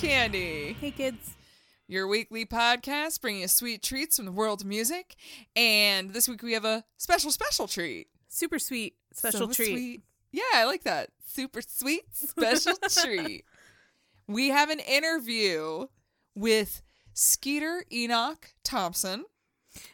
Candy, Hey kids. your weekly podcast bringing you sweet treats from the world of music. And this week we have a special, special treat. Super sweet special So treat. sweet. Yeah, I like that. Super sweet special treat. We have an interview with Skeeter Enoch Thompson,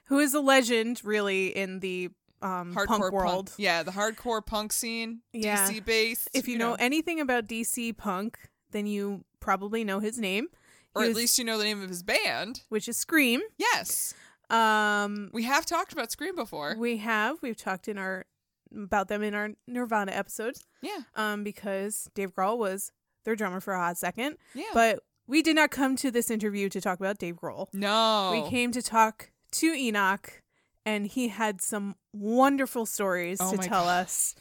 Who is a legend really in the um, hardcore punk world. Yeah, the hardcore punk scene, Yeah. DC based. If you, know, anything about DC punk, then you probably know his name, or at was- least you know the name of his band. which is Scream. Yes, Um, we have talked about Scream before. we have we've talked in our about them in our Nirvana episodes. Yeah, Um, because Dave Grohl was their drummer for a hot second, yeah. but we did not come to this interview to talk about Dave Grohl. no, We came to talk to Enoch, and he had some wonderful stories Oh to tell God. us.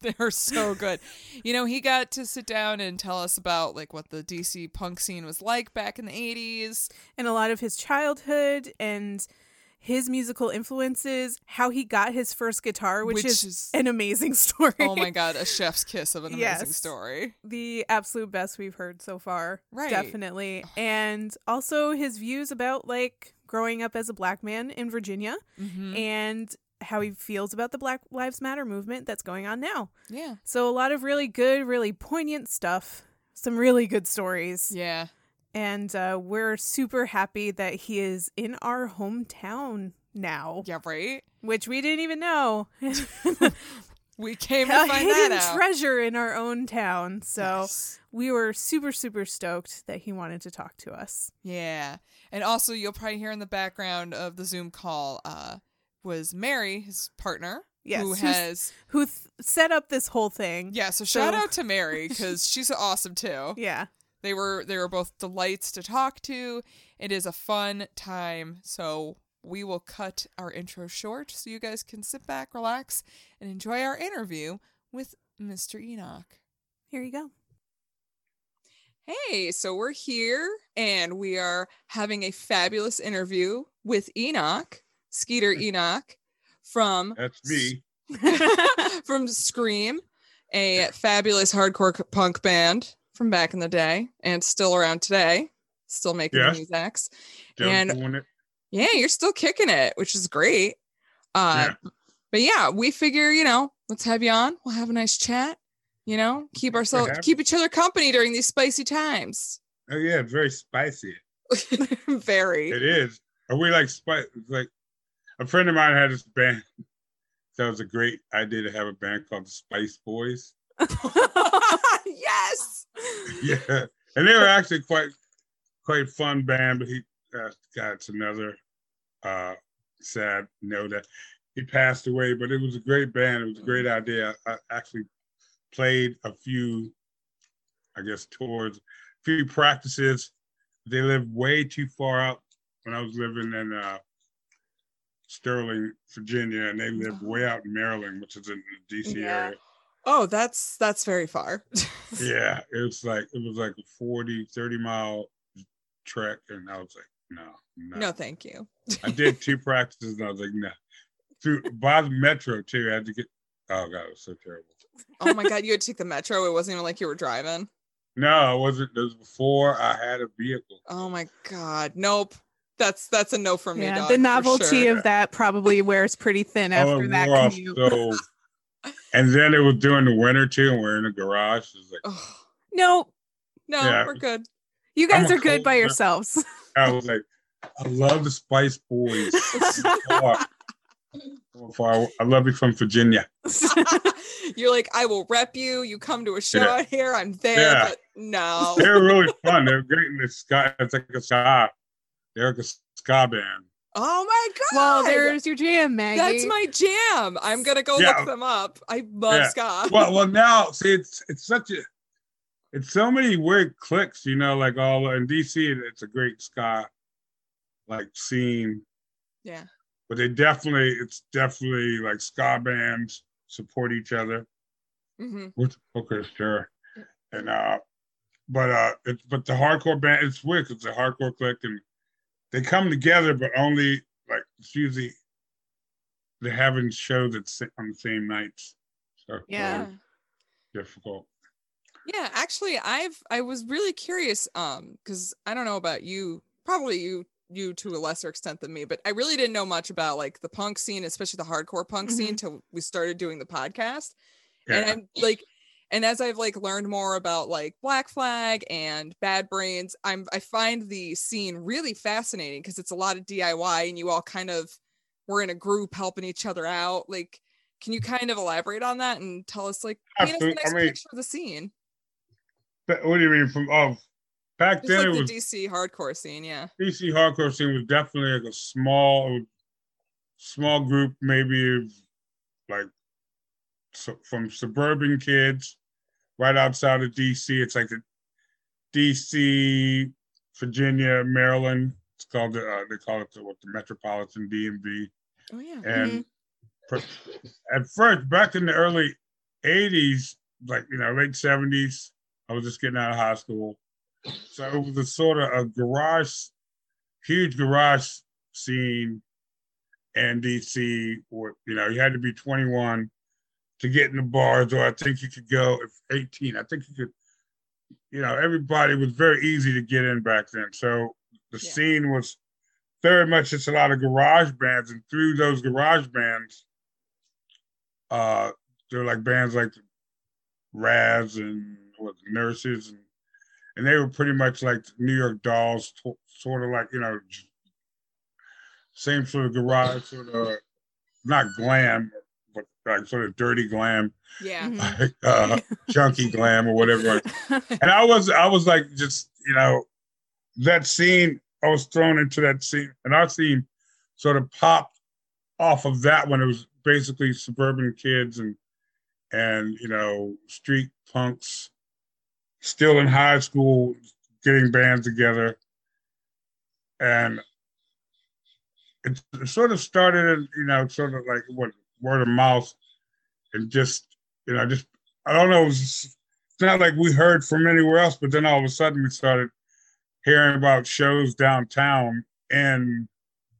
They're so good. you know, he got to sit down and tell us about like what the DC punk scene was like back in the 80s. and a lot of his childhood and his musical influences, how he got his first guitar, which, Which is, is- an amazing story. Oh my god, a chef's kiss of an amazing story. the absolute best we've heard so far. Right. Definitely. And also his views about like growing up as a black man in Virginia hmm and how he feels about the Black Lives Matter movement that's going on now. Yeah. So a lot of really good, really poignant stuff. Some really good stories. Yeah. And uh, we're super happy that he is in our hometown now, Yeah, right? which we didn't even know. We came to A find hidden that out. treasure in our own town. So Yes. we were super, super stoked that he wanted to talk to us. Yeah. And also you'll probably hear in the background of the Zoom call uh was Mary, his partner, Yes, who has Who th- set up this whole thing? Yeah, so shout out to Mary cuz she's awesome too. Yeah. They were they were both delights to talk to. It is a fun time. So we will cut our intro short so you guys can sit back, relax, and enjoy our interview with Mr. Enoch. Here you go. Hey, so we're here and we are having a fabulous interview with Enoch, Skeeter Enoch from That's me. from Scream, a fabulous hardcore punk band from back in the day and still around today, still making Yes. music. And-. Yeah, you're still kicking it, which is great. Uh, But yeah, we figure, you know, let's have you on. We'll have a nice chat. You know, keep ourselves, keep each other company during these spicy times. Oh yeah, very spicy. Very. It is. Are we like spice? Like a friend of mine had this band. That was a great idea to have a band called the Spice Boys. yes. Yeah, and they were actually quite quite fun band. But he uh, God, it's another uh, sad note that he passed away. But it was a great band. It was a great idea. I actually played a few, I guess, tours, a few practices. They lived way too far out when I was living in uh, Sterling, Virginia, and they oh, lived way out in Maryland, which is in the DC Yeah. area. Oh, that's that's very far. Yeah, it was like it was like a 40, 30 mile trek, and I was like, no, no. no, thank you. I did two practices, and I was like, no. Through by the metro too, I had to get. Oh god, it was so terrible. Oh my god, you had to take the metro. It wasn't even like you were driving. No, it wasn't. It was before I had a vehicle. Oh my god, nope. That's that's a no from me. Yeah, dog, the novelty sure. of that probably wears pretty thin Oh, after it that wore commute. so- and then it was during the winter too, and we're in the garage. It was like Ugh. No, no, Yeah. we're good. you I'm guys are good by man. yourselves. I was like, I love the Spice Boys. I, I love you from Virginia. You're like, I will rep you. You come to a show Yeah. out here, I'm there. Yeah. But no. They're really fun. They're great in the ska. It's like a ska. They're ska band. Oh my god. well, there's your jam, Maggie. That's my jam. I'm gonna go Yeah. look them up. I love Yeah. ska. Well, well, now see, it's it's such a, it's so many weird clicks. You know, like all in DC, it's a great ska, like scene. yeah. But they definitely, it's definitely like ska bands support each other. hmm Which okay, sure. And uh but uh it's but the hardcore band it's weird 'cause it's a hardcore clique and they come together but only like it's usually they're having shows at sa- on the same nights. So Yeah. difficult. Yeah, actually, I've I was really curious, um, because I don't know about you, probably you you to a lesser extent than me, but I really didn't know much about like the punk scene, especially the hardcore punk scene, till we started doing the podcast. And I'm like, and as I've like learned more about like Black Flag and Bad Brains, I'm I find the scene really fascinating because it's a lot of DIY and you all kind of were in a group helping each other out. Like, can you mm-hmm. kind of elaborate on that and tell us like paint us a Absolutely. I mean, picture of the scene? What do you mean from oh back Just then like it the was DC hardcore scene, yeah. DC hardcore scene was definitely like a small small group maybe like so from suburban kids right outside of DC. It's like the DC, Virginia, Maryland. It's called the uh, they call it the, what the Metropolitan DMV. Oh yeah. And for, at first, back in the early 80s, like, you know, late 70s, I was just getting out of high school. So it was a sort of a garage, huge garage scene in DC where, you know, you had to be 21 to get in the bars, or I think you could go if 18. I think you could, you know, everybody was very easy to get in back then. So the Yeah. scene was very much just a lot of garage bands, and through those garage bands, uh, there were like bands like Raz and what Nurses, and and they were pretty much like New York Dolls, to- sort of like you know, same sort of garage, sort of not glam, but like sort of dirty glam, Yeah. Mhm. like, uh, junky glam or whatever. And I was I was like just you know that scene. I was thrown into that scene, and our scene sort of popped off of that when it was basically suburban kids and and you know street punks still in high school getting bands together and it, it sort of started you know sort of like what word of mouth and just you know just i don't know it was it's not like we heard from anywhere else but then all of a sudden we started hearing about shows downtown and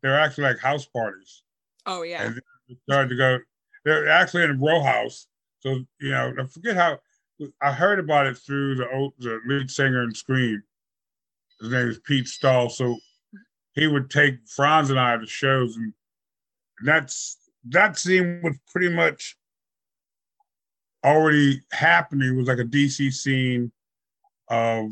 they're actually like house parties Oh yeah. and we started to go. They're actually in a row house. So you know, I forget how I heard about it through the old, the lead singer in Scream. His name is Pete Stahl. So he would take Franz and I to shows, and that's that scene was pretty much already happening. It was like a DC scene of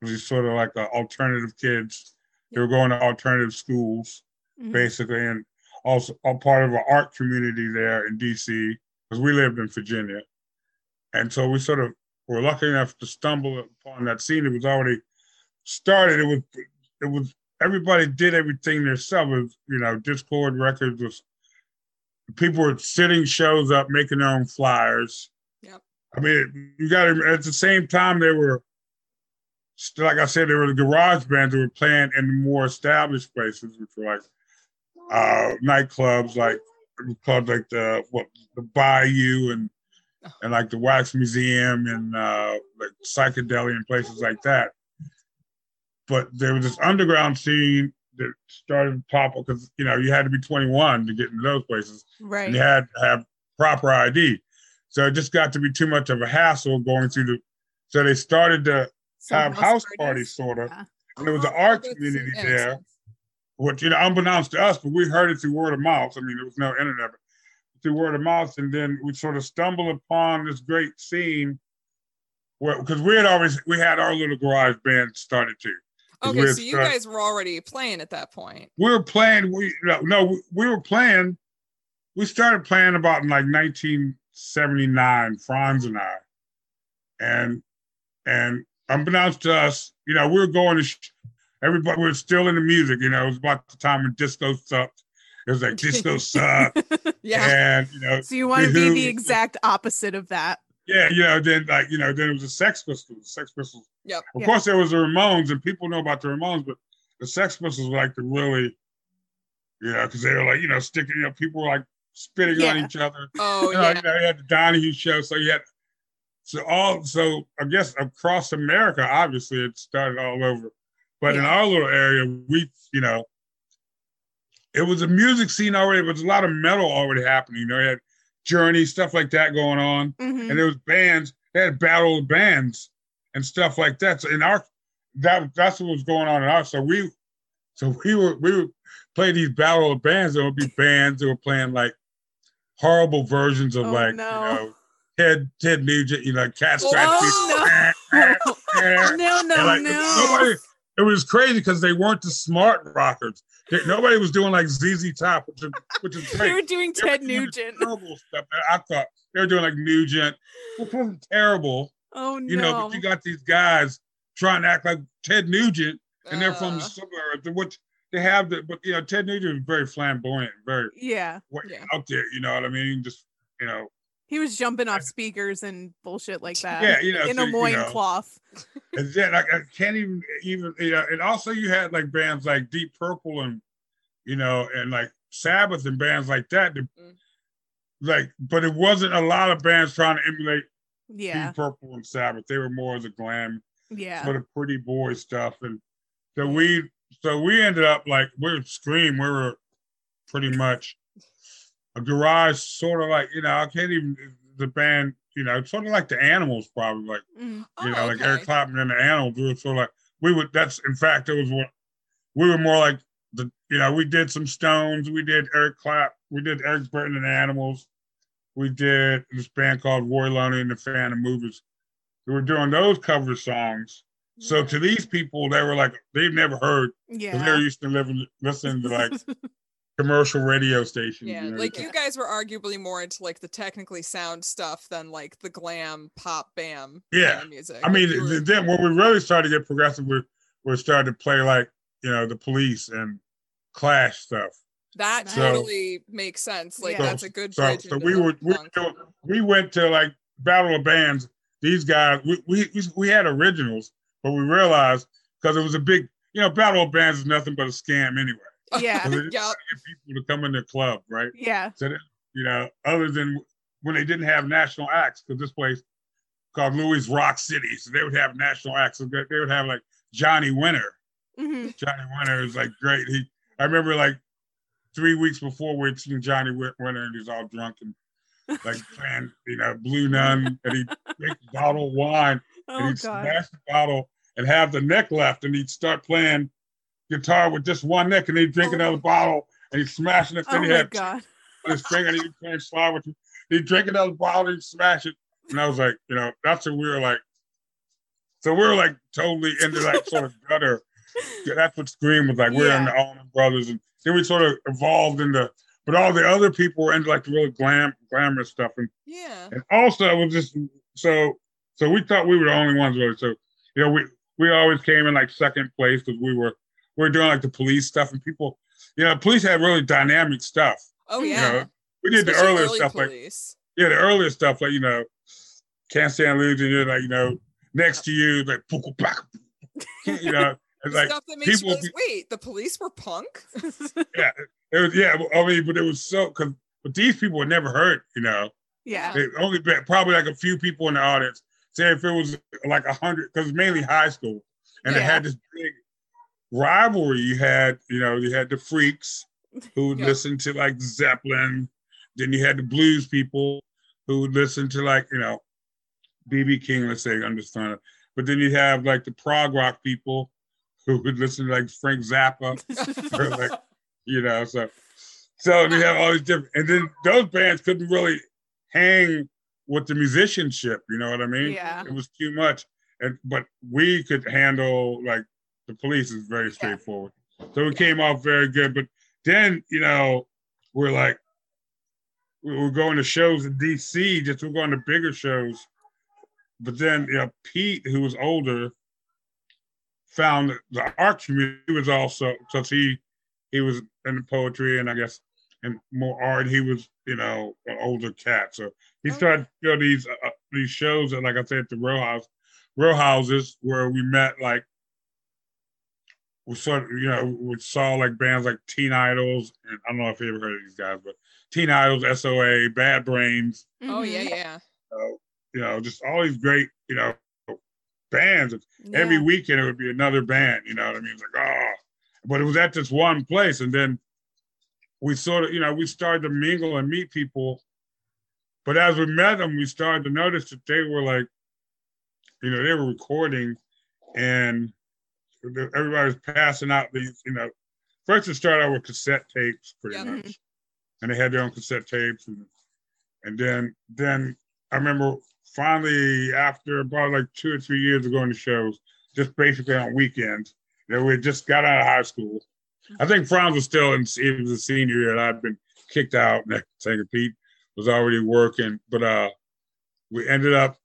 was sort of like a alternative kids. They were going to alternative schools Mhm. basically, and also a part of an art community there in DC because we lived in Virginia, and so we sort of were lucky enough to stumble upon that scene. It was already started. It was it was everybody did everything themselves. You know, Dischord Records was people were sitting shows up, making their own flyers. Yep. I mean, you got to at the same time they were. Like I said, there were the garage bands that were playing in the more established places, which were like uh, nightclubs, like clubs like the what the Bayou and and like the Wax Museum and uh, like psychedelia and places like that. But there was this underground scene that started to pop up because you know you had to be 21 to get into those places, Right. and you had to have proper ID. So it just got to be too much of a hassle going through the. So they started to Some have house parties, sort of. Yeah. And there was an Oh, art community there which you know, unbeknownst to us, but we heard it through word of mouth. I mean, there was no internet, but through word of mouth, and then we sort of stumbled upon this great scene because we had always we had our little garage band started too. 'Cause we Okay, so you start- guys were already playing at that point. we were playing. We no, no, we- we were playing. We started playing about in like 1979, Franz and I, and and unbeknownst to us, you know, we were going to. Sh- everybody we are still in the music. You know, it was about the time when disco sucked. It was like disco sucked, Yeah. and you know, So you want to be the exact opposite of that. Yeah, you know, then like you know, then it was the Sex Pistols. Sex Pistols. Yep. Of Yeah. course, there was the Ramones, and people know about the Ramones, but the Sex Pistols were like the really, you know, because they were like you know sticking, you know, people were like spitting on each other. Oh you know, yeah. you know, you had the Donahue show, so you had so all so I guess across America, obviously it started all over, but in our little area, we you know, it was a music scene already. But a lot of metal already happening. You know, you had Journey stuff like that going on, Mhm. and there was bands, they had battle bands and stuff like that. So in our that that's what was going on in our so we so we were we would play these battle of bands. There would be bands that were playing like horrible versions of Oh, like no. you know Ted Ted Nugent, you know, cat Oh, scratch. no. no, no, like, no. Nobody, it was crazy because they weren't the smart rockers. Nobody was doing like ZZ Top, which is which is great. They were doing They were Ted doing Nugent. Terrible stuff. I thought they were doing like Nugent, which wasn't terrible, Oh no. you know. But you got these guys trying to act like Ted Nugent, and they're from the suburbs, which they have the. But you know, Ted Nugent is very flamboyant, very yeah. Yeah. out there. You know what I mean? Just you know, He was jumping off speakers and bullshit like that. yeah, you know, in so, a you know. loincloth. And then like, I can't even even you know, and also you had like bands like Deep Purple and you know, and like Sabbath and bands like that. that- Mm. Like, but it wasn't a lot of bands trying to emulate Yeah. Deep Purple and Sabbath. They were more of the glam, Yeah. sort of pretty boy stuff. And so we so we ended up like we were Scream, we were pretty much a garage, sort of like, you know, I can't even the band, you know, sort of like the animals probably like Mm. you know, oh, like. Eric Clapton and the Animals. We were sort of like we would. That's in fact, it was what we were more like the. You know, we did some Stones. We did Eric Clap. We did Eric Burdon and the Animals. We did this band called Roy Loney and the Phantom Movers. We were doing those cover songs. So to these people, they were like they've never heard Yeah, they're used to living listening to like commercial radio stations. Yeah, and like you guys were arguably more into like the technically sound stuff than like the glam pop bam Yeah. kind of music. I mean, were- then when we really started to get progressive, we we started to play like you know the Police and Clash stuff. that So- totally makes sense. Like Yeah. that's a good So, bridge. so into we the were we, punk. were doing- we went to like Battle of Bands. These guys, we we we- we had originals, but we realized because it was a big, you know, Battle of Bands is nothing but a scam anyway. Yeah. So they just Yep. trying to get people to come in the club, right? Yeah. So that, you know, other than when they didn't have national acts, because this place called Louis Rock City, so they would have national acts. So they they would have like Johnny Winter. hmm Johnny Winter is like great. He, I remember like three weeks before we'd seen Johnny Win- Winter and he's all drunk and like playing, you know, Blue Nun, and he'd drink a bottle of wine and Oh he'd god. smash the bottle and have the neck left, and he'd start playing guitar with just one neck, and he'd drink Oh. another bottle and he'd smash it. Oh Then he my had god. his finger and he'd play slide with it. He'd drink another bottle, he'd smash it. And I was like, you know, that's what we were like. So we were like totally into that sort of gutter. Yeah, that's what Scream was like. We were in the Allman Brothers, and then we sort of evolved into. But all the other people were into like the real glam, glamorous stuff, and Yeah. and also it was just so. So we thought we were the only ones really. So you know, we we always came in like second place because we were we were doing like the police stuff, and people, you know, police had really dynamic stuff. Oh You You yeah. know, we did the earlier stuff like yeah, the earlier stuff like you know, can't stand losing. You're like you know, next to you like you know, it's like stuff that makes you people realize, wait, the police were punk? yeah, it was yeah. I mean, but it was so because but these people were never hurt. You know, yeah. they only been probably like a few people in the audience. Say if it was like a hundred, because mainly high school, and it Yeah. had this big rivalry. You had you know you had the freaks who would Yeah. listen to like Zeppelin. Then you had the blues people who would listen to like you know BB King, let's say, understand. But then you have like the prog rock people who would listen to like Frank Zappa or like you know, so so we have all these different, and then those bands couldn't really hang with the musicianship. You know what I mean? Yeah. It was too much, and but we could handle like the police is very Yeah. straightforward, so it came off very good. But then you know, we're like, we we're going to shows in DC, just we're going to bigger shows. But then, you know, Pete, who was older, found the art community was also because he he was in the poetry and I guess and more art. He was you know an older cat, so he Okay. started go to these uh, these shows that like I said at the row house, row houses where we met like we sort of you know we saw like bands like Teen Idles and I don't know if you ever heard of these guys, but Teen Idles, SOA, Bad Brains, Oh yeah, Mhm. yeah. uh, you know, just all these great you know bands. Every weekend it would be another band, you know what I mean? It's like, oh, but it was at this one place. And then we sort of, you know, we started to mingle and meet people. But as we met them, we started to notice that they were like you know, they were recording and everybody was passing out these, you know, first it started out with cassette tapes pretty Yeah. much. And they had their own cassette tapes and and then then I remember finally after about like two or three years of going to shows, just basically on weekends, you know, we had just got out of high school. I think Franz was still in he was a senior year and I'd been kicked out and Singer Pete was already working, but uh we ended up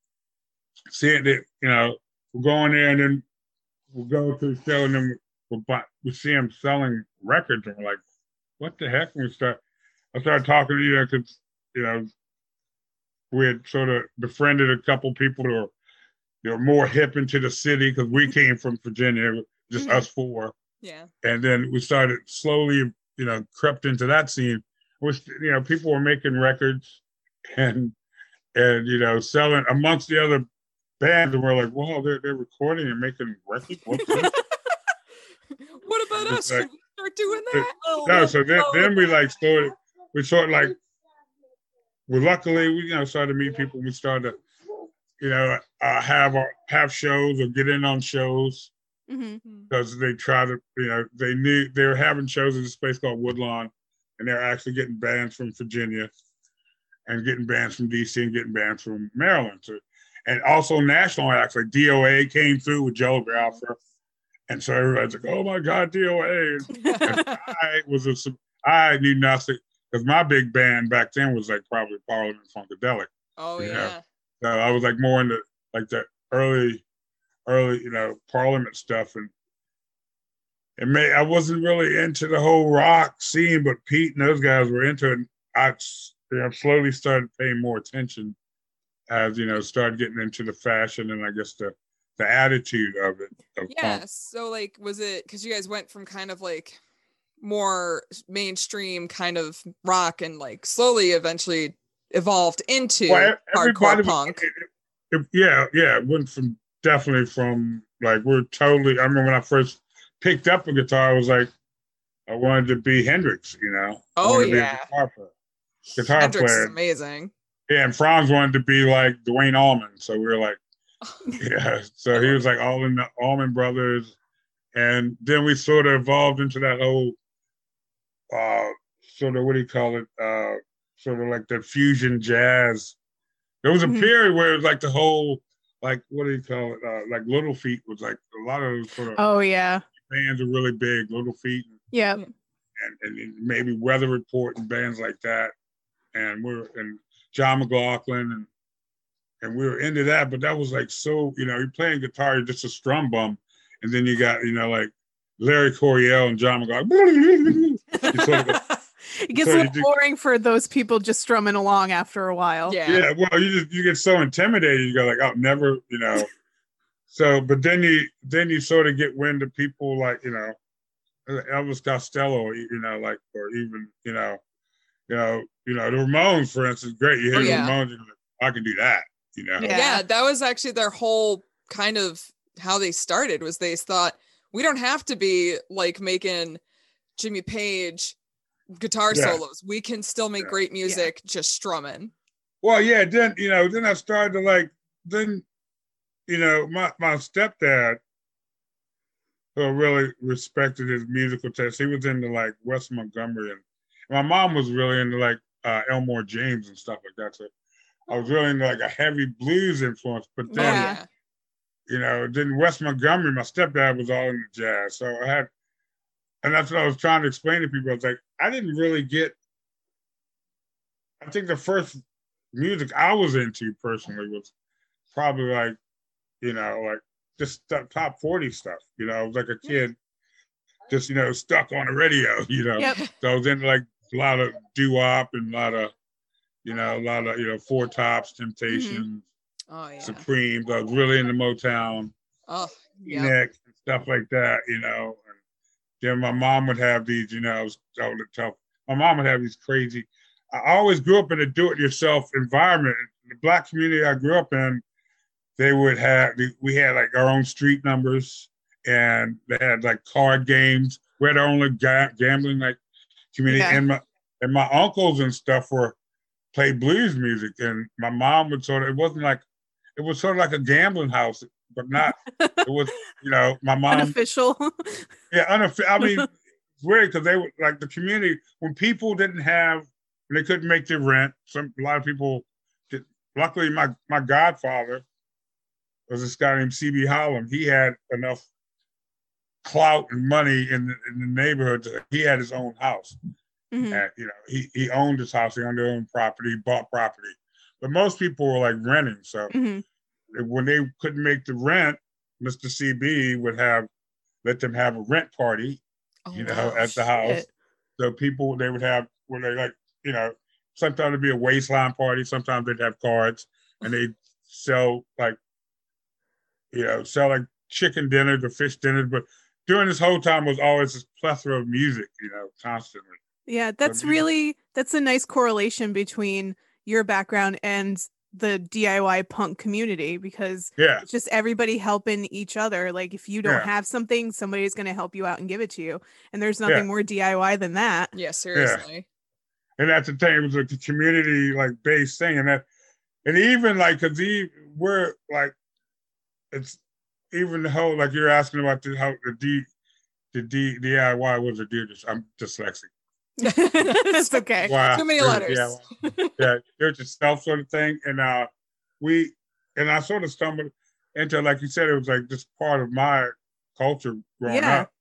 seeing that, you know, we're going there and then we'll go to the show and then we'll buy, we see him selling records and we're like, what the heck? And we start, I started talking to you because, you know, we had sort of befriended a couple people who were, you know, more hip into the city because we came from Virginia, just Mhm. us four. Yeah. And then we started slowly, you know, crept into that scene. Which, you know, people were making records and, and, you know, selling amongst the other bands. And we're like, wow, they're, they're recording and making records. What's this? what about It's us? like- Should we start doing that? Oh, no, so then, oh, then we like started, we sort like, well, luckily we you know started to meet people. We started to, you know, uh, have our, have shows or get in on shows hmm because they try to, you know, they knew they were having shows in this place called Woodlawn, and they're actually getting bands from Virginia, and getting bands from DC and getting bands from Maryland. So, and also national acts like DOA came through with Joe Biafra. And so everybody's like, "Oh my God, DOA!" I was a, I knew nothing because my big band back then was like probably Parliament Funkadelic. oh Yeah. yeah. So I was like more into like the early, early, you know, Parliament stuff, and it may I wasn't really into the whole rock scene, but Pete and those guys were into it. I you know, slowly started paying more attention as you know started getting into the fashion and I guess the the attitude of it. Of Yeah. punk. So like, was it because you guys went from kind of like more mainstream kind of rock and like slowly eventually evolved into Well, hardcore punk? it- it- it- yeah, yeah, it went from definitely from like we're totally. I remember when I first picked up a guitar, I was like, I wanted to be Hendrix, you know. Oh, wanted be a yeah. guitar player. Guitar Hendrix player. is amazing. Yeah, and Franz wanted to be like Duane Allman, so we were like, yeah. So he was like all in the Allman Brothers, and then we sort of evolved into that whole, uh, sort of what do you call it? Uh, sort of like the fusion jazz. There was a Mhm. period where it was like the whole, like what do you call it? Uh, like Little Feat was like a lot of sort of Oh yeah. bands are really big. Little Feat Yeah. and, and maybe Weather Report and bands like that. And we're and John McLaughlin and and we were into that, but that was like so, you know, you're playing guitar, you're just a strum bum. And then you got, you know, like Larry Coryell and John McLaughlin. You sort of- It gets So a you little do- boring for those people just strumming along after a while. yeah. yeah, well, you just you get so intimidated, you go like, I'll never, you know. So, but then you then you sort of get wind of people like, you know, Elvis Costello, you know, like, or even, you know, you know, you know, the Ramones, for instance, great. You hear Oh, the. Ramones, you're like, I can do that, you know. Yeah. yeah that was actually their whole kind of how they started was they thought we don't have to be like making jimmy page guitar Yeah. solos we can still make Yeah. great music just strumming Well, yeah, then you know, then I started to like, then, you know, my my stepdad, who I really respected his musical taste, he was into like Wes Montgomery, and my mom was really into like uh, Elmore James and stuff like that. So I was really into like a heavy blues influence. But then, yeah you know, then Wes Montgomery, my stepdad was all into jazz, so I had, and that's what I was trying to explain to people. I was like, I didn't really get. I think the first music I was into personally was probably like, you know, like just top 40 stuff. You know, I was like a kid, just, you know, stuck on the radio, you know. Yep. So I was into like a lot of doo wop and a lot of, you know, a lot of, you know, Four Tops, Temptations, mm-hmm. oh yeah Supremes. I was really into Motown, oh yeah Nick, and stuff like that, you know. And then my mom would have these, you know, I was would my mom would have these crazy. I always grew up in a do-it-yourself environment. The black community I grew up in, they would have we had like our own street numbers, and they had like card games. We had our own gambling like community, Yeah. and my and my uncles and stuff were played blues music, and my mom would sort of. It wasn't like it was sort of like a gambling house, but not. it was, you know, my mom. Unofficial. Yeah, unofficial. I mean, it's weird because they were like the community when people didn't have, when they couldn't make their rent. Some a lot of people. Did, luckily, my my godfather was this guy named C.B. Holland. He had enough clout and money in the, in the neighborhood. He had his own house. Mhm. And, you know, he, he owned his house, he owned his own property, he bought property. But most people were like renting. So Mhm. when they couldn't make the rent, Mr. CB would have let them have a rent party, Oh, you know, wow. at the house. Shit. So people they would have when they like, you know, sometimes it'd be a waistline party, sometimes they'd have cards and they'd sell like, you know, sell like chicken dinners or fish dinners. But during this whole time was always this plethora of music, you know, constantly. Yeah, that's music- really that's a nice correlation between your background and the DIY punk community because Yeah. it's just everybody helping each other. Like if you don't Yeah. have something, somebody's going to help you out and give it to you. And there's nothing Yeah. more DIY than that. Yeah, seriously. and that's the thing. It was like a community like based thing, and that, and even like because he we're like, it's even the whole like you're asking about the how the D the D DIY was a DIY. I'm dyslexic. it's okay. Wow, Too many letters. DIY. yeah, there's yourself sort of thing, and uh, we and I sort of stumbled into like you said, it was like just part of my culture growing Yeah. up,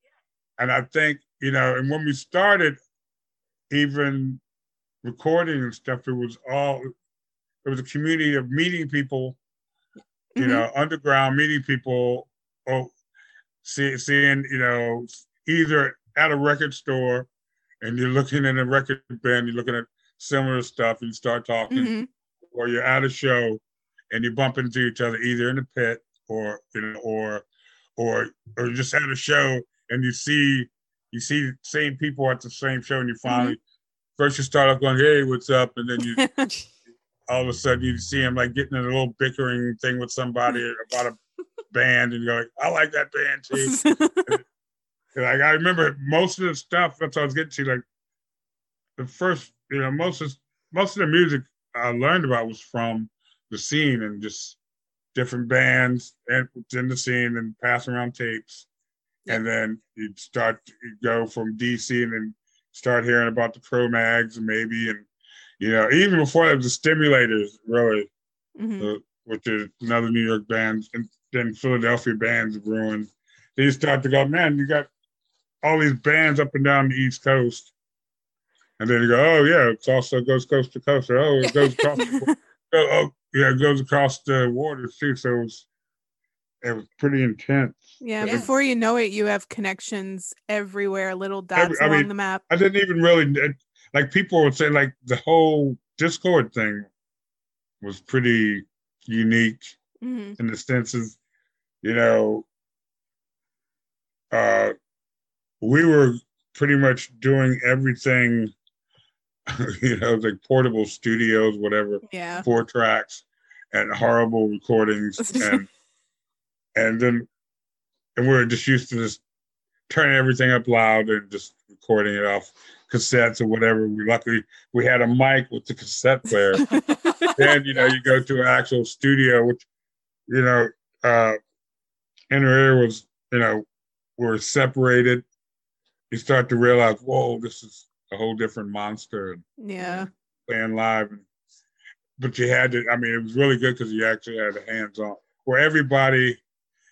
and I think you know, and when we started, even recording and stuff, it was all it was a community of meeting people, you Mhm. know, underground meeting people, or see, seeing you know either at a record store, and you're looking at a record band, you're looking at similar stuff, and you start talking Mhm. or you're at a show and you bump into each other either in the pit or you know or or or just at a show and you see you see the same people at the same show and you finally first you start off going hey what's up and then you all of a sudden you see him like getting in a little bickering thing with somebody about a band and you're like I like that band too and, like I remember most of the stuff that's what I was getting to. Like the first, you know, most of most of the music I learned about was from the scene and just different bands and in the scene and passing around tapes. And then you'd start you'd go from DC and then start hearing about the pro mags and maybe and you know, even before that was the stimulators, really, Mhm. uh, which is another New York band, and then Philadelphia bands ruined. They start to go, man, you got all these bands up and down the East Coast. And then you go, oh yeah, it also goes coast to coast. Or, oh, it goes across. the, oh, oh, yeah, it goes across the waters too. So it was, it was pretty intense. Yeah, Yeah. before you know it, you have connections everywhere, little dots Every- I along mean, the map. I didn't even really like people would say like the whole Dischord thing was pretty unique hmm in the senses, you know, uh, we were pretty much doing everything, you know, like portable studios, whatever, Yeah. four tracks and horrible recordings and and then and we are just used to just turning everything up loud and just recording it off cassettes or whatever. We luckily we had a mic with the cassette player. then you know you go to an actual studio, which you know uh inner ear was you know were separated. You start to realize, whoa, this is a whole different monster yeah. playing live. But you had to. I mean, it was really good because you actually had the hands on. Where everybody,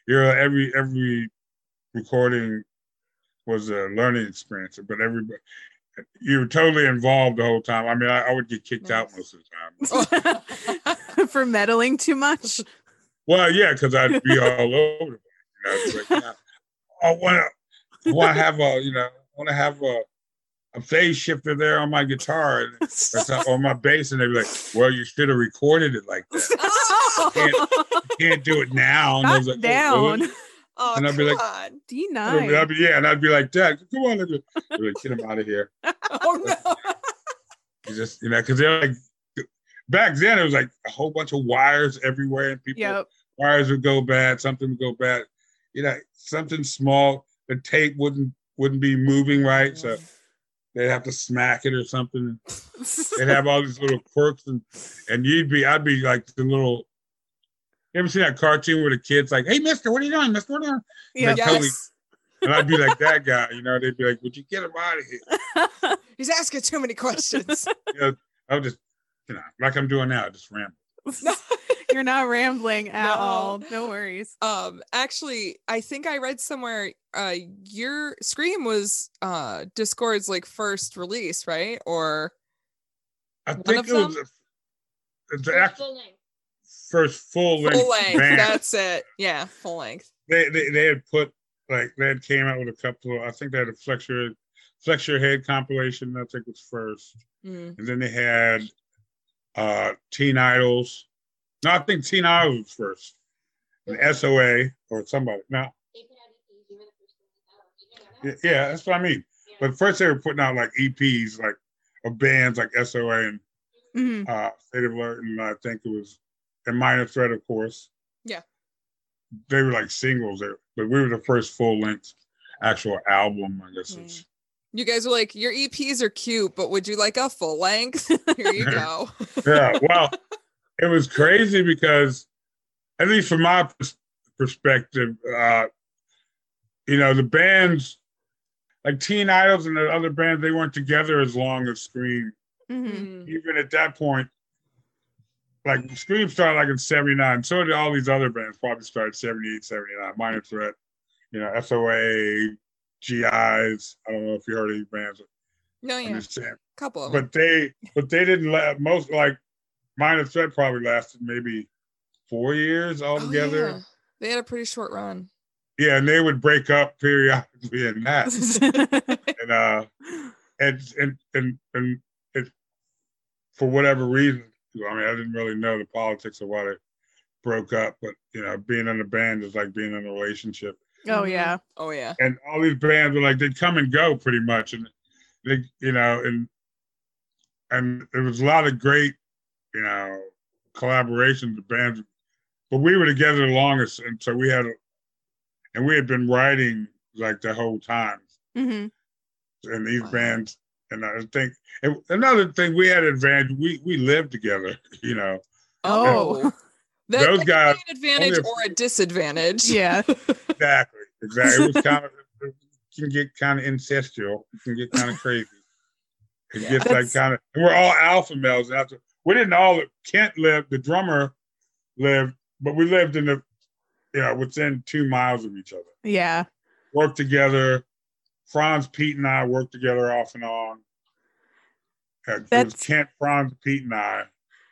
you're every every recording was a learning experience, but everybody. You were totally involved the whole time. I mean, I, I would get kicked out most of the time. For meddling too much. Well, yeah, because I'd be all over. You know, like, I want to, want to have a, you know, want to have a, a phase shifter there on my guitar and or something, my bass, and they'd be like, "Well, you should have recorded it like that. You can't do it now." Was like, oh, down. "Oh, really?" Oh, And I'd be like- on. D9. I'd be, yeah, and I'd be like, "Dad, come on, They'd be like, get him out of here." Oh no. You just, you know, because they're like, back then it was like a whole bunch of wires everywhere, and people Yep. wires would go bad, something would go bad. You know, something small, the tape wouldn't wouldn't be moving right, so they'd have to smack it or something. They'd have all these little quirks, and and you'd be, I'd be like the little, You ever seen that cartoon where the kid's like, "Hey, Mister, what are you doing, Mister? What are you doing?" Yeah. Like, totally- Yes. And I'd be like that guy, you know. They'd be like, "Would you get him out of here?" He's asking too many questions. I would just, you know, like I'm doing now, just ramble. You're not rambling at No. all. No worries. um, actually, I think I read somewhere uh your Scream was uh Dischord's like first release, right? Or I think of it was them? the- the act- first full length. full length. band. That's it. Yeah, full length. they, they they had put like they had came out with a couple of I think they had a flex your flex your head compilation I think was first Mm. and then they had uh Teen Idles no I think Teen Idles was first and SOA or somebody no yeah, that's what I mean but first they were putting out like EPs like of bands like SOA and Mhm. uh State of Alert and I think it was and Minor Threat of course Yeah. they were like singles there but we were the first full length actual album I guess Mm. it's You guys were like, your EPs are cute, but would you like a full length? Here you go. yeah well it was crazy because at least from my pers- perspective uh you know the bands like teen idles and the other bands they weren't together as long as scream Mhm. Mm. even at that point like scream started like in 79 so did all these other bands probably started 78 79 minor threat you know soa gis i don't know if you heard of these bands No, yeah, saying. couple of them. but they but they didn't let most like minor threat probably lasted maybe four years Oh, altogether yeah. They had a pretty short run. yeah. and they would break up periodically in that and uh and and and, and it for whatever reason i mean i didn't really know the politics of why they broke up but you know being in a band is like being in a relationship oh Mhm. yeah. Oh yeah. and all these bands were like they'd come and go pretty much and they you know and and there was a lot of great you know collaborations with bands but we were together the longest and so we had a, and we had been writing like the whole time hmm and these Wow. bands and i think and another thing we had advantage we we lived together you know Oh. oh. That, Those that guys- be an advantage only or a disadvantage. Yeah. exactly exactly it was kind of it can get kind of incestual it can get kind of crazy it Yeah. gets like kind of and we're all alpha males after we didn't all kent lived the drummer lived but we lived in the you know within two miles of each other Yeah. worked together franz pete and i worked together off and on Uh, it was That's- kent franz pete and i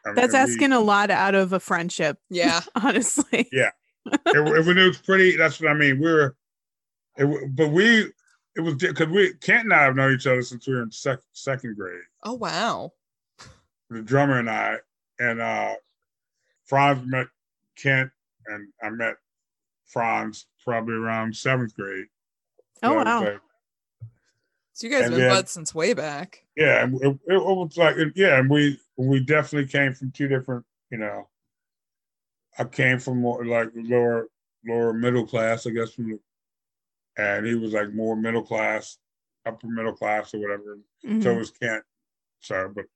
and- That's and we- asking a lot out of a friendship, Yeah. honestly. it, it, it was pretty. That's what I mean. We were, it, but we, it was because we Kent and I have known each other since we were in sec, second grade. Oh wow. The drummer and I, and uh Franz met Kent, and I met Franz probably around seventh grade. Oh So wow. like- So you guys have And been then- buds since way back. yeah, and it, it, was like yeah, and we we definitely came from two different. You know, I came from more like lower lower middle class, I guess, from the, and he was like more middle class, upper middle class or whatever. Mhm. So was Kent. So, but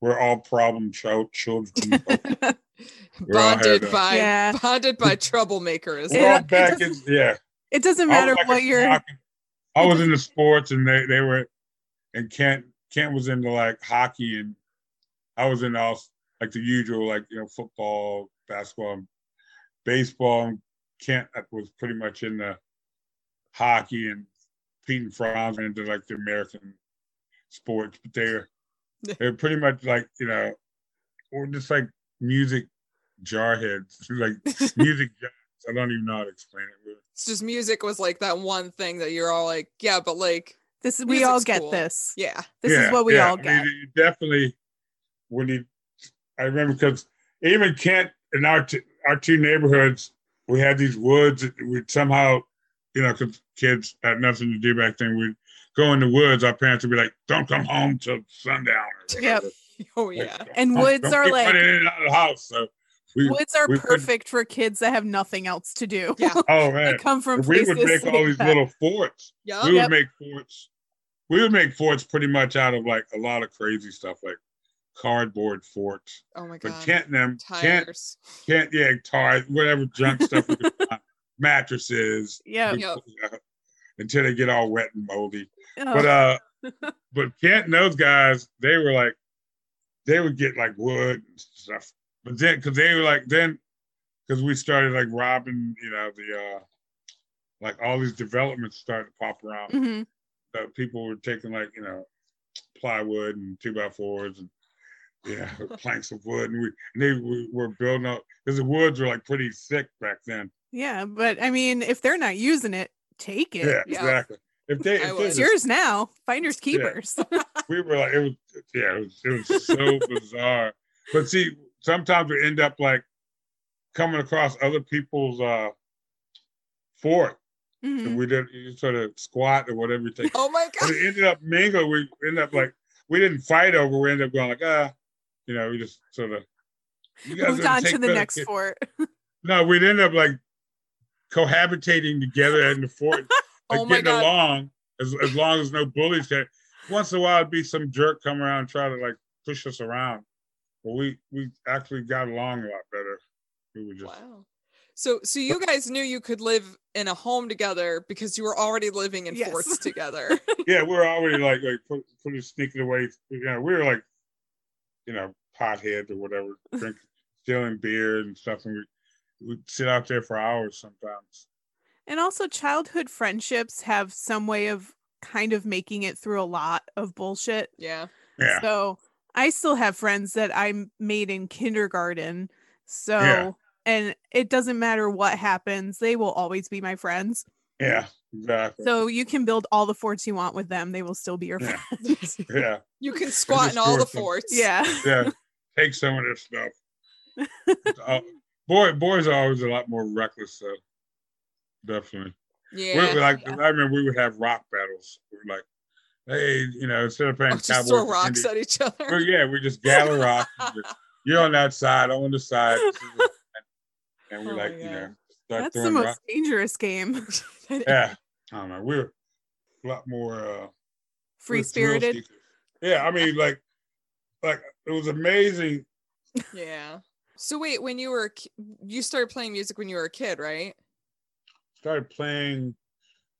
we're all problem child children. We bonded by Yeah. bonded by troublemakers. we're Yeah, all it back in doesn't- yeah. it doesn't matter like what you're. I was into sports, and they they were, and Kent Kent was into like hockey, and I was into all like the usual like you know football, basketball, and baseball. And Kent uh, was pretty much into hockey, and Pete and Franz were into like the American sports, but they're they're pretty much like you know, or just like music jarheads, like music. Jocks. I don't even know how to explain it. Really. It's just music was like that one thing that you're all like, yeah, but like, This is we all get cool. this. yeah. This is what we all I get. mean, you definitely, when you, I remember because even Kent in our t- our two neighborhoods, we had these woods. We'd somehow, you know, because kids had nothing to do back then. We'd go in the woods. Our parents would be like, "Don't come home till sundown." Or Yep. Oh yeah. don't- And woods are like- running in and out of the house. So we, Woods are we couldn't- perfect for kids that have nothing else to do. Yeah. oh man, come from we would make all these that. little forts. Yup. we Yep. would make forts. We would make forts pretty much out of like a lot of crazy stuff, like cardboard forts. Oh my god. But god. Kent and them, Kent, Tires. Kent, yeah, tires, whatever junk stuff, we could find, mattresses, Yeah. Yep. until they get all wet and moldy. Oh, But uh, but Kent and those guys, they were like, they would get like wood and stuff. But then, because they were like, then, because we started like robbing, you know, the uh, like all these developments started to pop around. mhm. So people were taking like, you know, plywood and two by fours and yeah, planks of wood, and we and they we were building up because the woods were like pretty thick back then. Yeah, but I mean, if they're not using it, take it. Yeah, Yeah. exactly. If they, if they It's yours now. Finders keepers. we were like, it was, yeah, it was, it was so bizarre. But see, sometimes we end up like coming across other people's uh fort. Mhm. And we did you sort of squat or whatever you take. Oh my god. it ended up mingling. We ended up like we didn't fight over. We ended up going like ah, you know, we just sort of Moved on to the next care- fort. No, we'd end up like cohabitating together in the fort, like Oh getting god. along as, as long as no bullies came. Once in a while, it'd be some jerk come around and try to like push us around. But we we actually got along a lot better. We were just Wow. So so you guys knew you could live in a home together because you were already living in Yes. forts together. yeah, we were already like like put, put it sneaking away. You know, we were like, you know, potheads or whatever, drink, stealing beer and stuff, and we we'd sit out there for hours sometimes. And also, childhood friendships have some way of kind of making it through a lot of bullshit. yeah. Yeah, So I still have friends that I made in kindergarten. So, Yeah. and it doesn't matter what happens, they will always be my friends. yeah, exactly. So you can build all the forts you want with them, they will still be your Yeah. friends. yeah, You can squat in all the them. forts. yeah. yeah. Take some of this stuff. Uh, boy, boys are always a lot more reckless, though. Definitely. We- Yeah. we like yeah. I remember we would have rock battles. We were like, hey, you know, instead of playing Oh, just cowboys, throw rocks Indians, at each other. well, yeah, we just gather rocks. just, You're on that side, I'm on the side, and we Oh like, you know, start That's the most rocks. dangerous game. Yeah, I don't know. We're a lot more uh, Free spirited. Yeah, I mean, like, like it was amazing. yeah. So wait, when you were you started playing music when you were a kid, right? Started playing,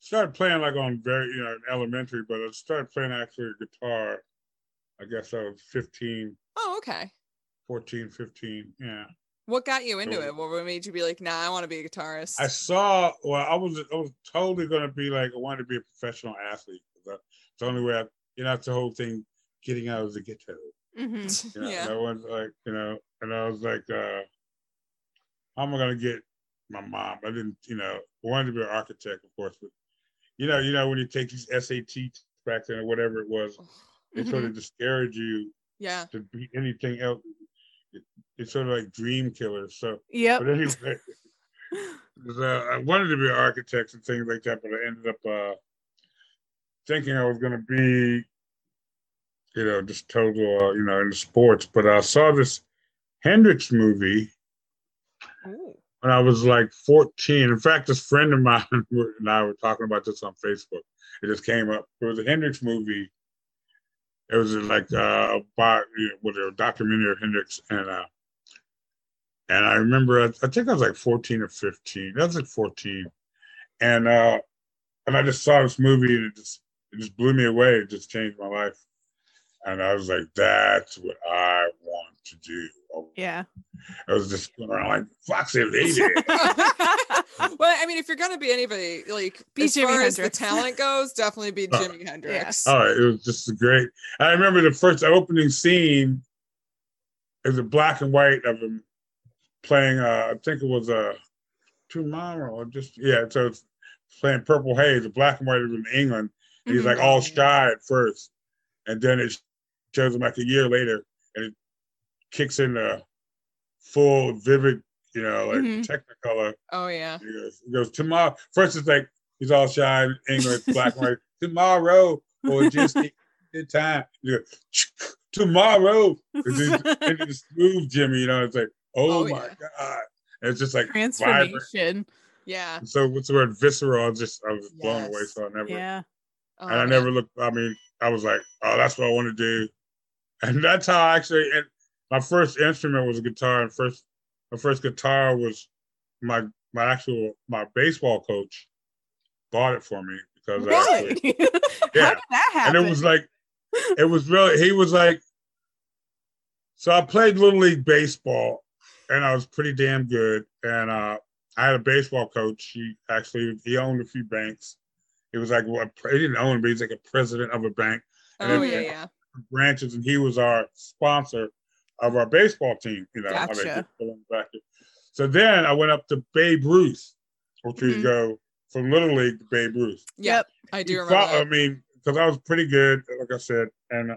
started playing like on very, you know, elementary, but I started playing actually guitar. I guess I was 15, Oh, okay. 14, 15. Yeah. What got you into So- it? What made you be like, nah, I want to be a guitarist? I saw. Well, I was. I was totally going to be like. I wanted to be a professional athlete. It's the only way. I, you know, that's the whole thing. Getting out of the ghetto. hmm You know, yeah. and I was like, you know, and I was like, uh, how am I going to get my mom? I didn't. You know, I wanted to be an architect, of course, but you know, you know, when you take these SAT back then or whatever it was, they sort of discourage you Yeah. to be anything else. It, it's sort of like dream killers. So. yeah. But anyway, uh, I wanted to be an architect and things like that, but I ended up uh, thinking I was going to be, you know, just total, uh, you know, in sports. But I saw this Hendrix movie Ooh. When I was like 14. In fact, this friend of mine and I were talking about this on Facebook. It just came up. It was a Hendrix movie. It was like uh, about with a documentary of Hendrix, and uh, and I remember I, think I was like 14 or 15. I was like 14, and uh, and I just saw this movie and it just it just blew me away. It just changed my life, and I was like, that's what I want to do. Yeah. I was just going around like Foxy lady. well, I mean, if you're gonna be anybody, like Be as Jimi far as the talent goes, definitely be Oh. Jimi Hendrix. Oh, it was just great. I remember the first opening scene is a black and white of him playing. Uh, I think it was uh, tomorrow or just yeah. So it's playing Purple Haze, a black and white of him in England. And he's Mhm. like all shy at first, and then it shows him like a year later, and it kicks in the full, vivid, you know, like Mhm. Technicolor. Oh yeah. He goes, he goes tomorrow. First, it's like he's all shy in English, black and white. Tomorrow or just good time. You go, tomorrow. And then smooth Jimmy, you know, it's like, oh, Oh, my yeah. god. And it's just like vibrant. Transformation. Yeah. So what's the word? Visceral. I was just I was blown away. So I never Yeah. Oh, and I man. never looked. I mean, I was like, oh, that's what I want to do. And that's how I actually. And my first instrument was a guitar, and first my first guitar was my my actual my baseball coach bought it for me because Really? actually, How did that happen? and it was like it was really he was like so i played little league baseball and i was pretty damn good and uh i had a baseball coach he actually he owned a few banks he was like well he didn't own but he's like a president of a bank Oh And yeah, then- yeah. Branches and he was our sponsor of our baseball team you know Gotcha. on so then i went up to babe ruth which Mhm. would go from little league to babe ruth Yep. I do he remember. fo- I mean, because I was pretty good, like I said, and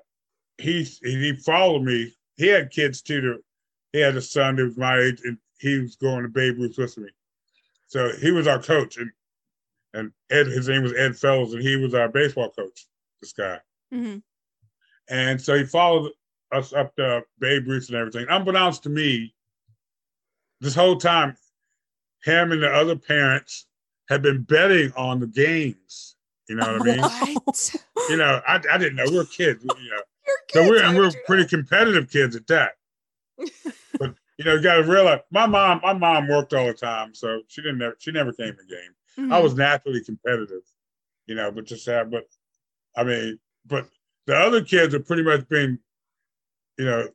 he he followed me. He had kids too. To, he had a son that was my age, and he was going to Babe Ruth with me. So he was our coach, and and Ed, his name was Ed Fellows, and he was our baseball coach. This guy, Mhm. And so he followed us up to Babe Ruth and everything. Unbeknownst to me, this whole time, him and the other parents had been betting on the games. You know what I mean? What? you know, I, I didn't know. We were kids, you know. You're So we're and we're pretty competitive kids at that. but you know, you got to realize my mom, my mom worked all the time, so she didn't. Never, she never came to game. I Mhm. was naturally competitive, you know, but just that. But I mean, but the other kids are pretty much being, you know,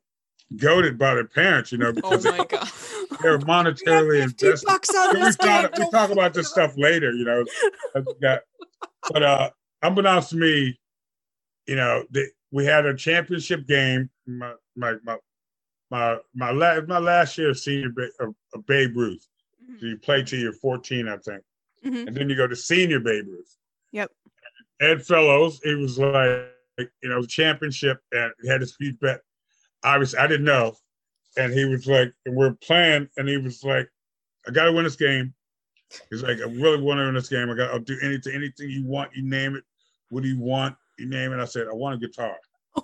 goaded by their parents, you know, Oh because my god. they're monetarily Fifty invested. bucks on we this game. talk, we talk about this stuff later, you know. as we got- But uh, unbeknownst to me, you know, the, we had a championship game. My my my my my last my last year of senior ba- of, of Babe Ruth. So you play till you're 14, I think, Mhm. and then you go to senior Babe Ruth. Yep. Ed Fellows, it was like you know championship, and he had this huge bet. Obviously, I didn't know, and he was like, and we're playing, and he was like, I got to win this game. He's like, I really want to win this game. I got, I'll do anything, anything you want. You name it. What do you want? You name it. I said, I want a guitar.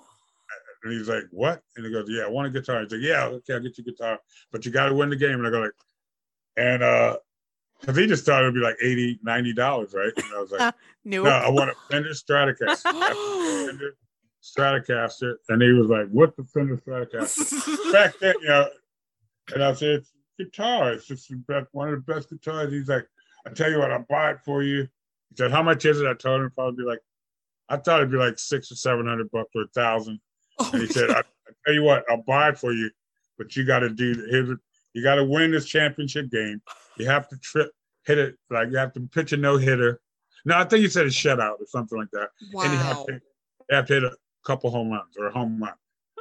And he's like, what? And he goes, yeah, I want a guitar. He's like, yeah, okay, I'll get you a guitar, but you got to win the game. And I go like, and uh, because he just thought it'd be like 80 90 dollars, right? And I was like, no, I want a Fender Stratocaster. Fender Stratocaster, and he was like, "What the Fender Stratocaster?" Back then, you know, and I said, "It's guitar. It's just the best, one of the best guitars." He's like, "I tell you what, I'll buy it for you." He said, "How much is it?" I told him probably be like, I thought it'd be like six or seven hundred bucks or a thousand. Oh And he said, oh, I, I tell you what, I'll buy it for you, but you got to do here's you got to win this championship game. You have to trip, hit it like you have to pitch a no hitter. No, I think you said a shutout or something like that. And you have wow. to, you have to hit a couple home runs or a home run.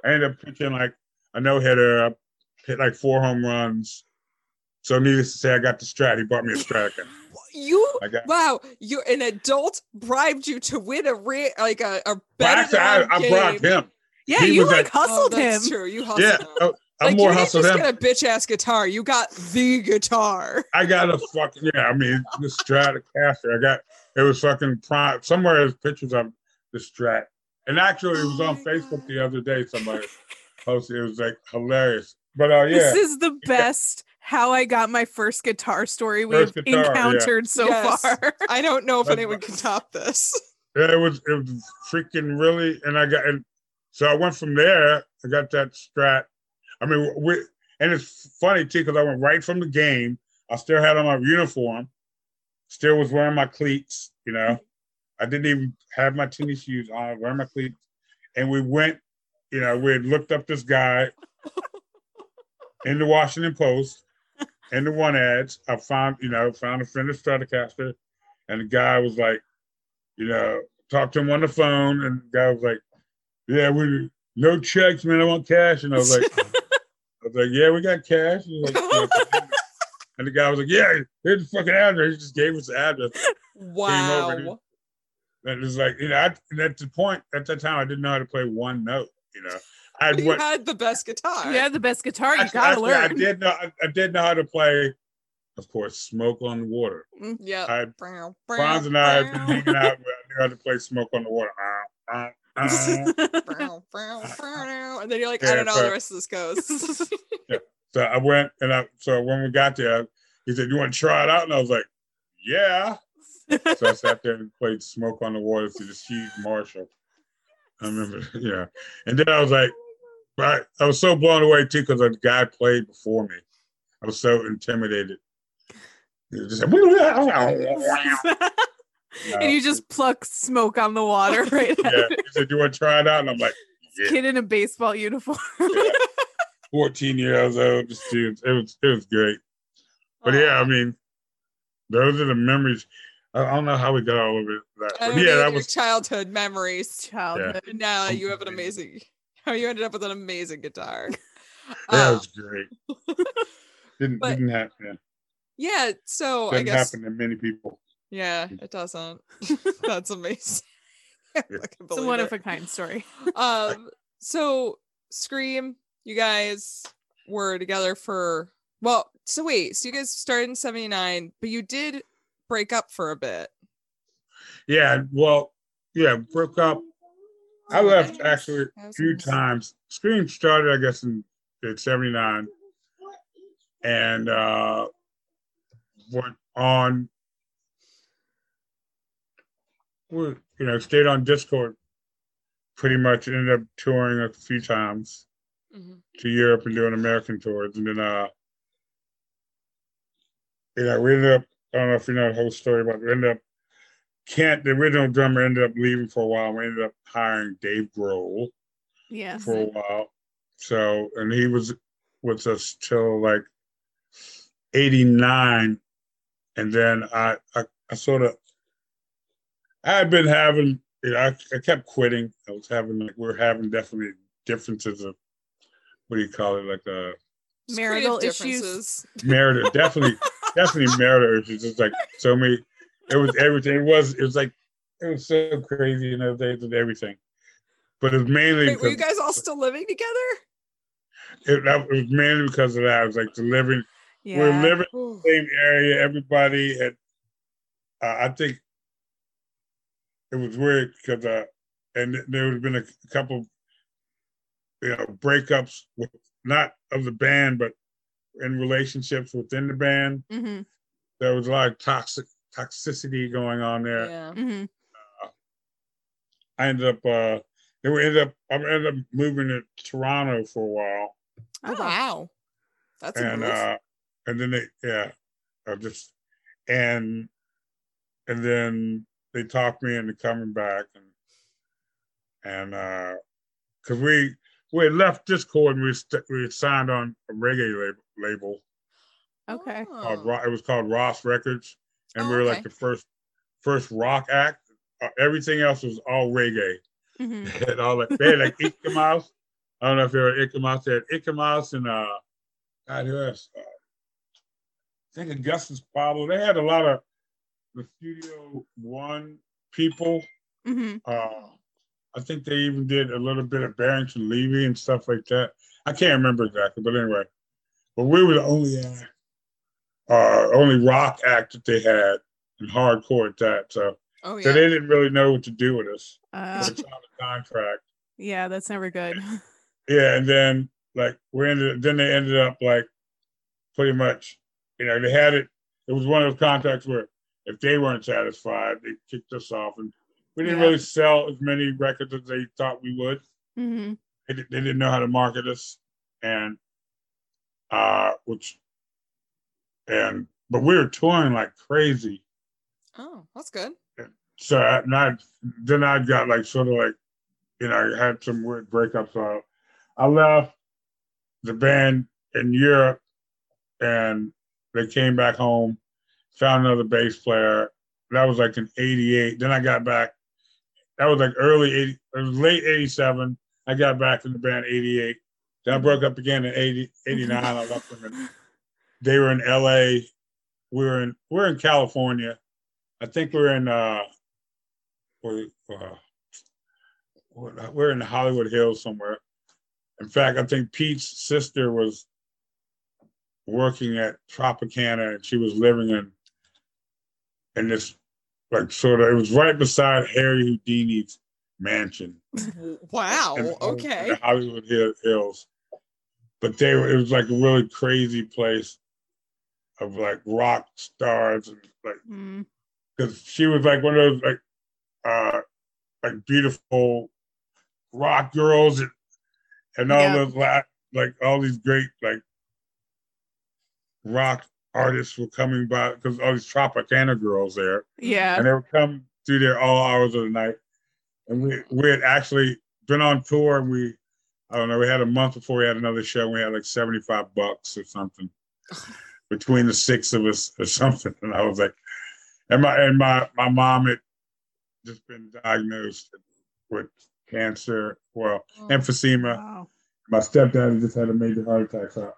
I ended up pitching like a no hitter. I hit like four home runs. So needless to say, I got the strat. He bought me a strat. You I got. wow, you an adult bribed you to win a re- like a, a Well, better actually, I, I bribed him. yeah, he you like, like- hustled oh, that's him. true. You hustled Yeah, him. Oh, oh, I Like more you didn't hustled just him. get a bitch ass guitar. You got the guitar. I got a fucking yeah. I mean, the Stratocaster. I got it was fucking prime. Somewhere there's pictures of the Strat, and actually it was Oh on Facebook God. the other day. Somebody posted. It was like hilarious. But uh, yeah, This is the best how I got my first guitar story we've First guitar, yeah. encountered so Yes. far. I don't know if That's anyone right. can top this. Yeah, it was it was freaking really, and I got and so I went from there. I got that strat. I mean, we and it's funny too because I went right from the game. I still had on my uniform, still was wearing my cleats. You know, I didn't even have my tennis shoes on. Wearing my cleats, and we went. You know, we had looked up this guy in the Washington Post, in the one ads. I found, you know, found a Fender Stratocaster, and the guy was like, you know, talked to him on the phone, and the guy was like, "Yeah, we no checks, man. I want cash." And I was like, "I was like, yeah, we got cash." He was like, and the guy was like, "Yeah, here's the fucking address." He just gave us the address. Wow. And it was like, you know, I, and at the point at that time, I didn't know how to play one note. You know, I had You went. had the best guitar. You had the best guitar. You Actually, gotta actually, I learn. did know. I, I did know how to play, of course, "Smoke on the Water." Yeah. I Brown, Franz and I had been hanging out. I knew how to play "Smoke on the Water." Uh, uh, And then you're like, Yeah, I don't know how the rest of this goes. yeah. So I went and I so when we got there, he said, You want to try it out? And I was like, Yeah. So I sat there and played Smoke on the Water to this huge Marshall. I remember, yeah. And then I was like, but I was so blown away too because the guy played before me. I was so intimidated. He was just like, and you just pluck smoke on the water right yeah. He said, "You want to try it out?" And I'm like, yeah. Kid in a baseball uniform. 14 years old. It was it was great. But yeah, I mean, those are the memories. I, I don't know how we got all of it. That, I but yeah, that was childhood memories. Childhood. And now you have an amazing. How you ended up with an amazing guitar. that Uh, was great. Didn't but- didn't happen. Yeah. yeah. So I Doesn't guess. happen to many people. Yeah, it doesn't. That's amazing. I It's a believe one it. of a kind story. um so scream you guys were together for well so wait so you guys started in 79 but you did break up for a bit Yeah, well, yeah, broke up. I left actually a few times. Scream started, I guess, in, in 79 and uh went on well, you know, stayed on Dischord pretty much ended up touring a few times Mhm. to Europe and doing American tours. And then uh you know, we ended up I don't know if you know the whole story, but we ended up Kent, the original drummer, ended up leaving for a while. We ended up hiring Dave Grohl Yes. for a while. So, and he was with us till like 89. And then I, I, I sort of, I had been having, you know, I, I kept quitting. I was having, like, we are having definitely differences of, what do you call it? Like uh, Marital issues. marital, definitely, definitely marital issues. It's like so many, it was everything. It was, it was like, it was so crazy in those days and everything. But it was mainly Wait, were you guys all still living together? it, that was mainly because of that. It was like the living, Yeah. we're living Ooh. in the same area. Everybody had, uh, I think it was weird because, uh, and there would have been a couple, you know, breakups with not of the band, but in relationships within the band. hmm There was a lot of toxic toxicity going on there. Yeah. hmm I ended up, uh, then we ended up, I ended up moving to Toronto for a while. Oh, wow. That's and move. uh and then they yeah I just and and then they talked me into coming back and and uh because we we had left Dischord and we st- we had signed on a reggae label, label Okay. called Oh. It was called RAS Records and Oh, we were okay. like the first first rock act uh, everything else was all reggae hmm they had all like they had like Eek-A-Mouse. I don't know if they were Eek-A-Mouse. They had Eek-A-Mouse and uh, God, who else? Uh, I think Augustus Pablo. They had a lot of the Studio One people. hmm Uh, I think they even did a little bit of Barrington Levy and stuff like that. I can't remember exactly, but anyway. But we were the only uh, only rock act that they had and hardcore at that. So, oh, so they didn't really know what to do with us. Uh, they signed a contract. yeah, that's never good. Yeah, and then like we ended then they ended up like pretty much, you know, they had it. It was one of those contracts where if they weren't satisfied, they kicked us off, and we didn't Yeah. really sell as many records as they thought we would. hmm They, they didn't know how to market us, and uh, which and but we were touring like crazy. Oh, that's good. So I, and I, then I got like sort of like, you know, I had some weird breakups. So I left the band in Europe and they came back home, found another bass player. That was like in 88. Then I got back. That was like early 80, it was late 87. I got back in the band 88. Then I broke up again in 80, 89. I left them and they were in LA. We were in, we're in California. I think we're in, uh, we're, uh, we're we're in Hollywood Hills somewhere. In fact, I think Pete's sister was working at Tropicana and she was living in in this like sort of it was right beside Harry Houdini's mansion Wow. in, in Okay. the Hollywood Hills. But they were it was like a really crazy place of like rock stars and like mm because she was like one of those like uh like beautiful rock girls and, and all Yeah. those la- like all these great like rock artists were coming by because all these Tropicana girls there, Yeah. and they would come through there all hours of the night. And we we had actually been on tour, and we I don't know, we had a month before we had another show. And we had like seventy five bucks or something between the six of us or something. And I was like, and my and my my mom had just been diagnosed with cancer, well, Oh. emphysema. Wow. My stepdad had just had a major heart attack, so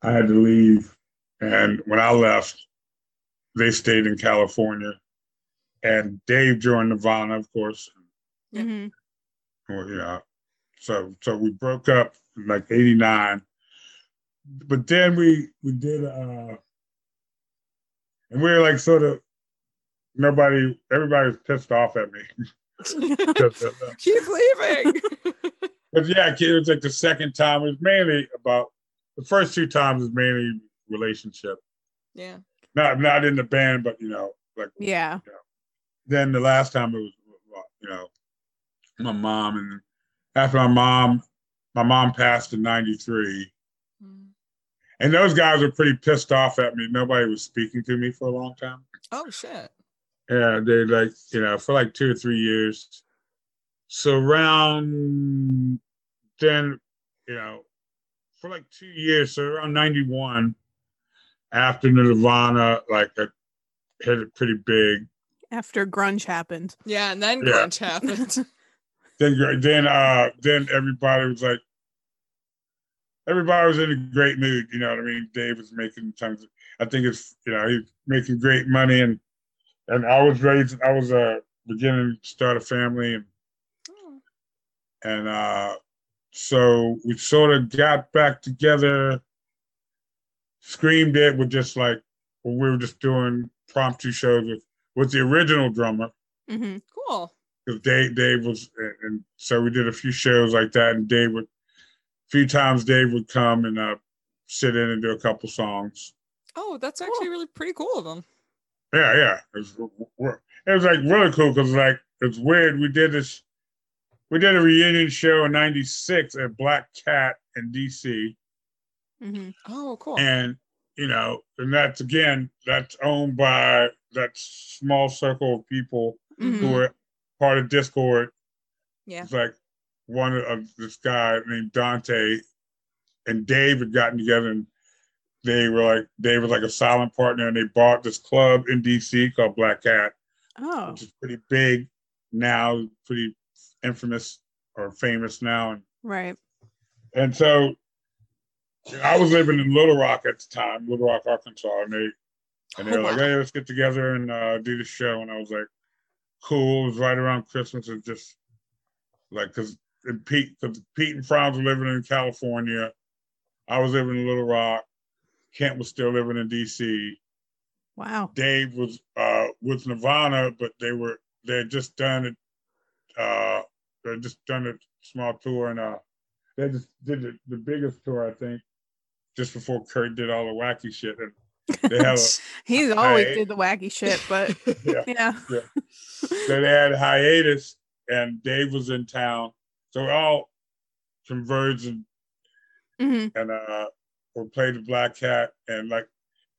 I had to leave. And when I left, they stayed in California. And Dave joined Nirvana, of course. Yeah. hmm Well, you know, so so we broke up in like '89, but then we we did uh, and we were like sort of nobody, everybody was pissed off at me. Keep leaving. But yeah, it was like the second time. It was mainly about the first two times was mainly relationship. yeah. Not not in the band, but you know, like Yeah. then the last time it was you know my mom and after my mom my mom passed in 93 Mm. and those guys were pretty pissed off at me nobody was speaking to me for a long time Oh shit. yeah they like you know for like two or three years so around then you know for like two years so around 91 after nirvana like I hit it pretty big After grunge happened. Yeah, and then Yeah. grunge happened. then then uh then everybody was like everybody was in a great mood you know what i mean dave was making tons of, i think it's you know he's making great money and and i was raised i was uh beginning to start a family and Oh. and uh so we sort of got back together screamed it with just like when we were just doing promptu shows with with the original drummer hmm Cool. because Dave, Dave was, and so we did a few shows like that, and Dave would, a few times Dave would come and uh, sit in and do a couple songs. Oh, that's actually really pretty cool of them. Yeah, yeah, it was, it was like really cool because like it's weird. We did this, we did a reunion show in '96 at Black Cat in DC, hmm Oh, cool. and you know, and that's again that's owned by that small circle of people hmm who are part of Dischord. Yeah. It's like one of this guy named Dante and Dave had gotten together and they were like Dave was like a silent partner and they bought this club in DC called Black Cat, Oh. which is pretty big now, pretty infamous or famous now. And Right. and so I was living in Little Rock at the time, Little Rock, Arkansas, and they and they Oh, were like, "Hey, let's get together and uh, do the show." And I was like, "Cool." It was right around Christmas, and just like because Pete, cause Pete and Franz were living in California, I was living in Little Rock. Kent was still living in D.C. Wow. Dave was uh, with Nirvana, but they were they had just done it. Uh, they had just done a small tour, and uh, they just did the, the biggest tour, I think, just before Kurt did all the wacky shit. And they have a, He's always Hey. did the wacky shit, but yeah, yeah. so they had hiatus, and Dave was in town, so we all converged and hmm and uh, we played the Black Cat, and like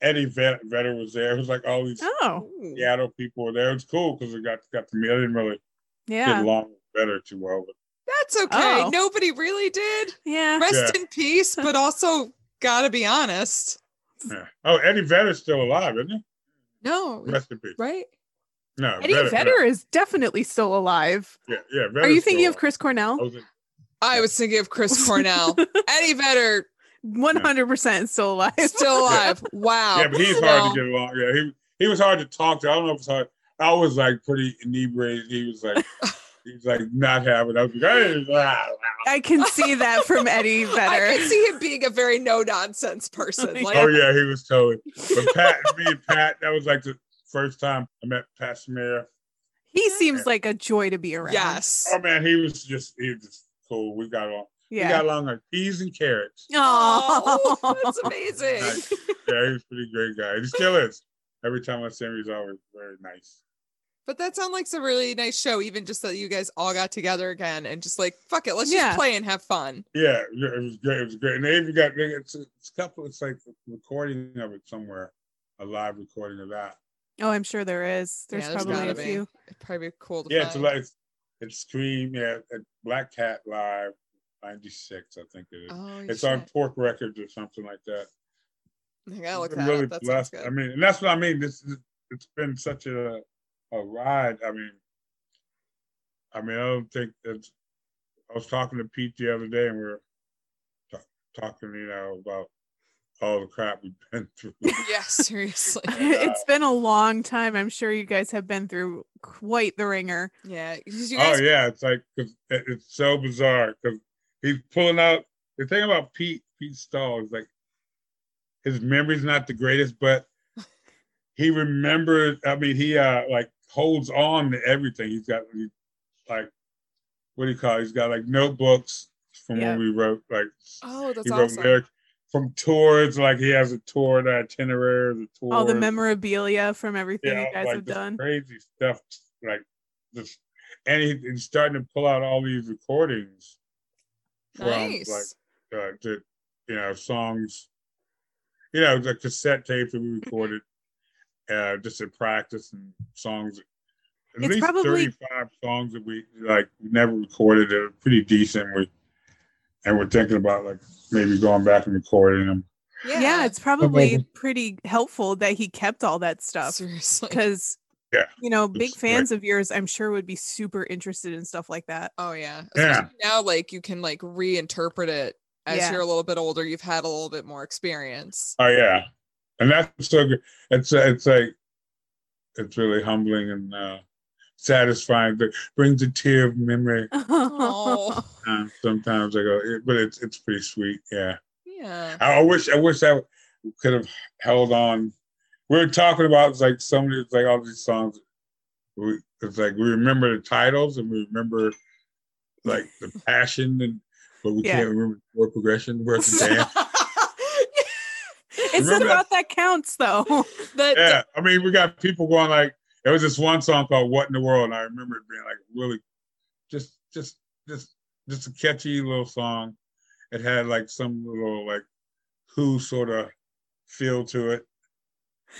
Eddie Vet- Vedder was there. It was like all these Oh. Ooh. Seattle people were there. It was cool because we got got to meet. I didn't really get along with Vedder too well, but That's okay. Oh. Nobody really did. Yeah. Rest in peace, but also gotta be honest. yeah. Oh, Eddie Vedder's still alive, isn't he? No, Rest in peace. right? No, Eddie Vedder is definitely still alive. Yeah, yeah. Are you thinking of Chris Cornell? I was in- I was thinking of Chris Cornell. Eddie Vedder One hundred percent still alive. still alive. Wow. yeah, but he's hard to get along. Yeah, he he was hard to talk to. I don't know if it's hard. I was like pretty inebriated. He was like he was like not having. I was like, hey, ah, ah. I can see that from Eddie I Vedder. can see him being a very no nonsense person. Like, oh yeah, he was totally. But Pat, me and Pat, that was like the first time I met Pat Smear. He seems like a joy to be around. yes. Oh man, he was just he was just cool. We got along. We got along like peas and carrots. Oh, Oh, that's amazing. Nice. Yeah, he was a pretty great guy. He still is. Every time I see him, he's always very nice. But that sounds like a really nice show, even just that you guys all got together again and just like, fuck it, let's Yeah. just play and have fun. Yeah, yeah, it was great. It was great. And they even got it's a, it's a couple. It's like a recording of it somewhere, a live recording of that. Oh, I'm sure there is. There's Yeah, there's probably a few. It'd probably be cool to Yeah, it's like it's, it's Scream. Yeah, at Black Cat Live, '96, I think it is. oh, it's shit. on Pork Records or something like that. I gotta look I've that really up. That blessed. good. I mean, and that's what I mean. This is, it's been such a a ride. I mean, I mean, I don't think it's. I was talking to Pete the other day, and we were ta- talking, you know, about all the crap we've been through. yeah, seriously. it's been a long time. I'm sure you guys have been through quite the ringer. Yeah. you guys oh yeah, it's like 'cause it- it's so bizarre because he's pulling out. The thing about Pete Pete Stahl is like his memory's not the greatest, but he remembers. I mean, he uh like holds on to everything. He's got like what do you call? It? He's got like notebooks from Yeah. when we wrote like Oh, that's he wrote awesome. lyrics from tours. Like he has a tour, the itinerary, the tour, All the memorabilia from everything yeah, you guys like have done. crazy stuff, like this, and he, he's starting to pull out all these recordings from Nice. like uh, to, you know songs, you know, the cassette tapes that we recorded, uh, just in practice and songs. At It's least probably- thirty-five songs that we like never recorded. They're pretty decent. We and we're thinking about like maybe going back and recording them. yeah. Yeah, it's probably Amazing. pretty helpful that he kept all that stuff because Yeah, you know, big it's fans of yours, I'm sure would be super interested in stuff like that. Oh yeah. Yeah. Now, like you can like reinterpret it as Yeah. you're a little bit older. You've had a little bit more experience. Oh yeah, and that's so good. It's it's like it's really humbling and uh, satisfying. That brings a tear of memory. Oh, Um, sometimes I go, it- but it's it's pretty sweet. Yeah, yeah. I, I wish I wish I could have held on. We were talking about it's like so many, it's like all these songs. We, it's like we remember the titles and we remember like the passion and, but we Yeah. can't remember the chord progression. Where's the dance? It's Remember about that counts though. Yeah, I mean, we got people going like there was this one song called "What in the World," and I remember it being like really, just, just, just, just a catchy little song. It had like some little like Who sort of feel to it,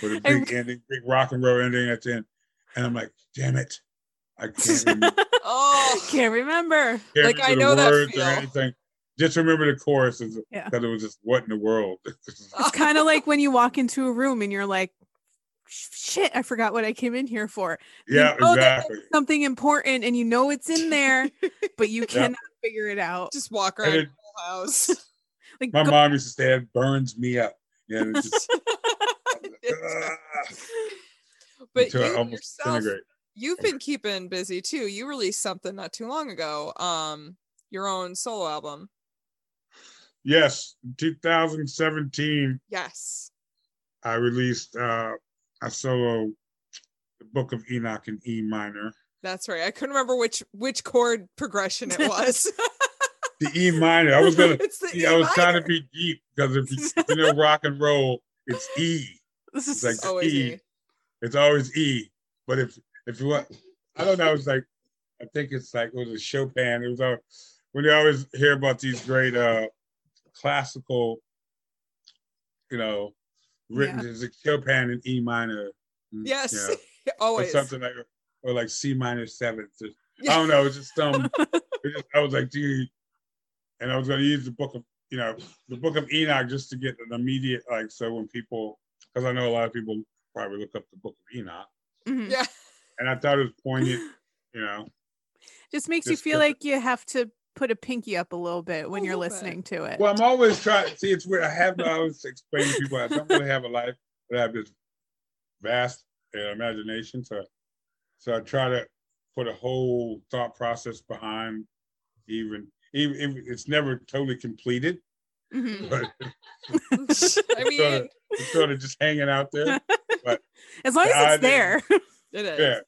with a big ending, big rock and roll ending at the end. And I'm like, damn it, I can't remember, oh, I Can't remember. can't Like, I remember know the that feel. or anything. Just remember the chorus because Yeah. it was just "What in the world." It's kind of like when you walk into a room and you're like, shit, I forgot what I came in here for. You yeah, know that exactly. something important and you know it's in there, but you cannot figure it out. just walk around it- the whole house. Like, My go- mom used to say it burns me up. Yeah, and it's just, but you almost yourself, disintegrate. you've been keeping busy too. You released something not too long ago. Um, your own solo album. Yes, 2017, Yes. I released uh, a solo, the Book of Enoch in E minor. That's right. I couldn't remember which which chord progression it was. The E minor. I was gonna. yeah, I was E trying to be deep because if you, you know rock and roll, it's E. this is like always E. E. It's always E. But if if you want, I don't know. It's like I think it's like it was a Chopin. It was all when you always hear about these great uh classical, you know, written Yeah. there's a Chopin in E minor. mm, Yes. you know, or always. something like or like C minor seventh. or- Yeah. I don't know. It's just some. it just, I was like, dude, and I was going to use the book of you know the book of Enoch just to get an immediate like so when people because I know a lot of people probably look up the book of Enoch Mhm. Yeah. and I thought it was poignant. You know, just makes you feel get- like you have to put a pinky up a little bit when you're little bit. listening to it. well, I'm always trying. See, it's weird. I have to always explain to people I don't really have a life, but I have this vast uh, imagination. So, so I try to put a whole thought process behind even even if it's never totally completed, Mhm. but I sort mean, of, it's sort of just hanging out there. But As long as I it's there. it is. Yeah,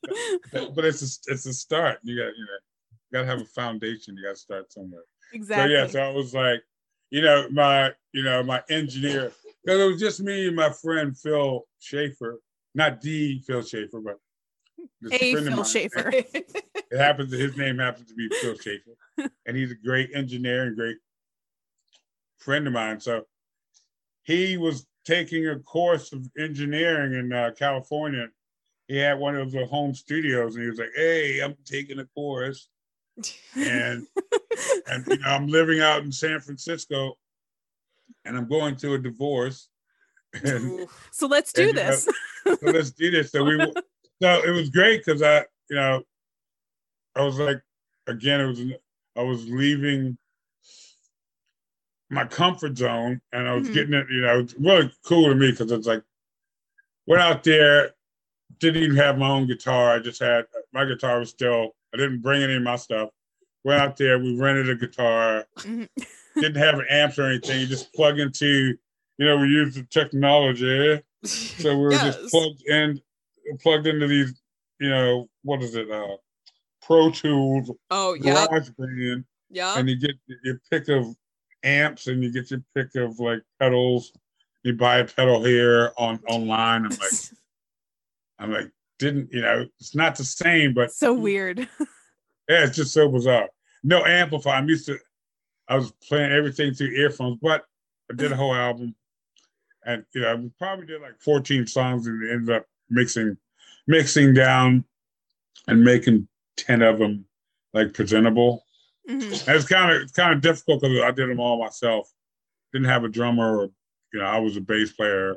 but, but it's a, it's a start. You got you know, you got to have a foundation. You got to start somewhere. exactly. So yeah, so I was like, you know, my you know my engineer because it was just me and my friend Phil Schaefer, not D Phil Schaefer, but A friend of Phil mine, Schaefer. It happens. His name happens to be Phil Schaefer, and he's a great engineer and great friend of mine. So he was taking a course of engineering in uh, California. He had one of the home studios, and he was like, "Hey, I'm taking a course, and and you know, I'm living out in San Francisco, and I'm going through a divorce, and So let's do And, you know, this. so let's do this." So we, so it was great because I, you know, I was like, again, it was I was leaving my comfort zone, and I was Mhm. getting it. You know, it's really cool to me because it's like went out there, didn't even have my own guitar. I just had my guitar was still. I didn't bring any of my stuff. Went out there, we rented a guitar. Mhm. Didn't have amps or anything. You just plug into, you know, we use the technology. So we were just plugged in, plugged into these, you know, what is it? Uh, Pro Tools, Oh, yeah. Yeah. and you get your pick of amps and you get your pick of like pedals. You buy a pedal here on online. I'm like, I'm like, didn't you know? It's not the same, but so weird. yeah, it's just so bizarre. No amplifier. I'm used to. I was playing everything through earphones, but I did a whole album, and you know, we probably did like 14 songs, and ended up mixing, mixing down, and making 10 of them like presentable. Mhm. And it's kind of it's kind of difficult because I did them all myself. Didn't have a drummer, or you know, I was a bass player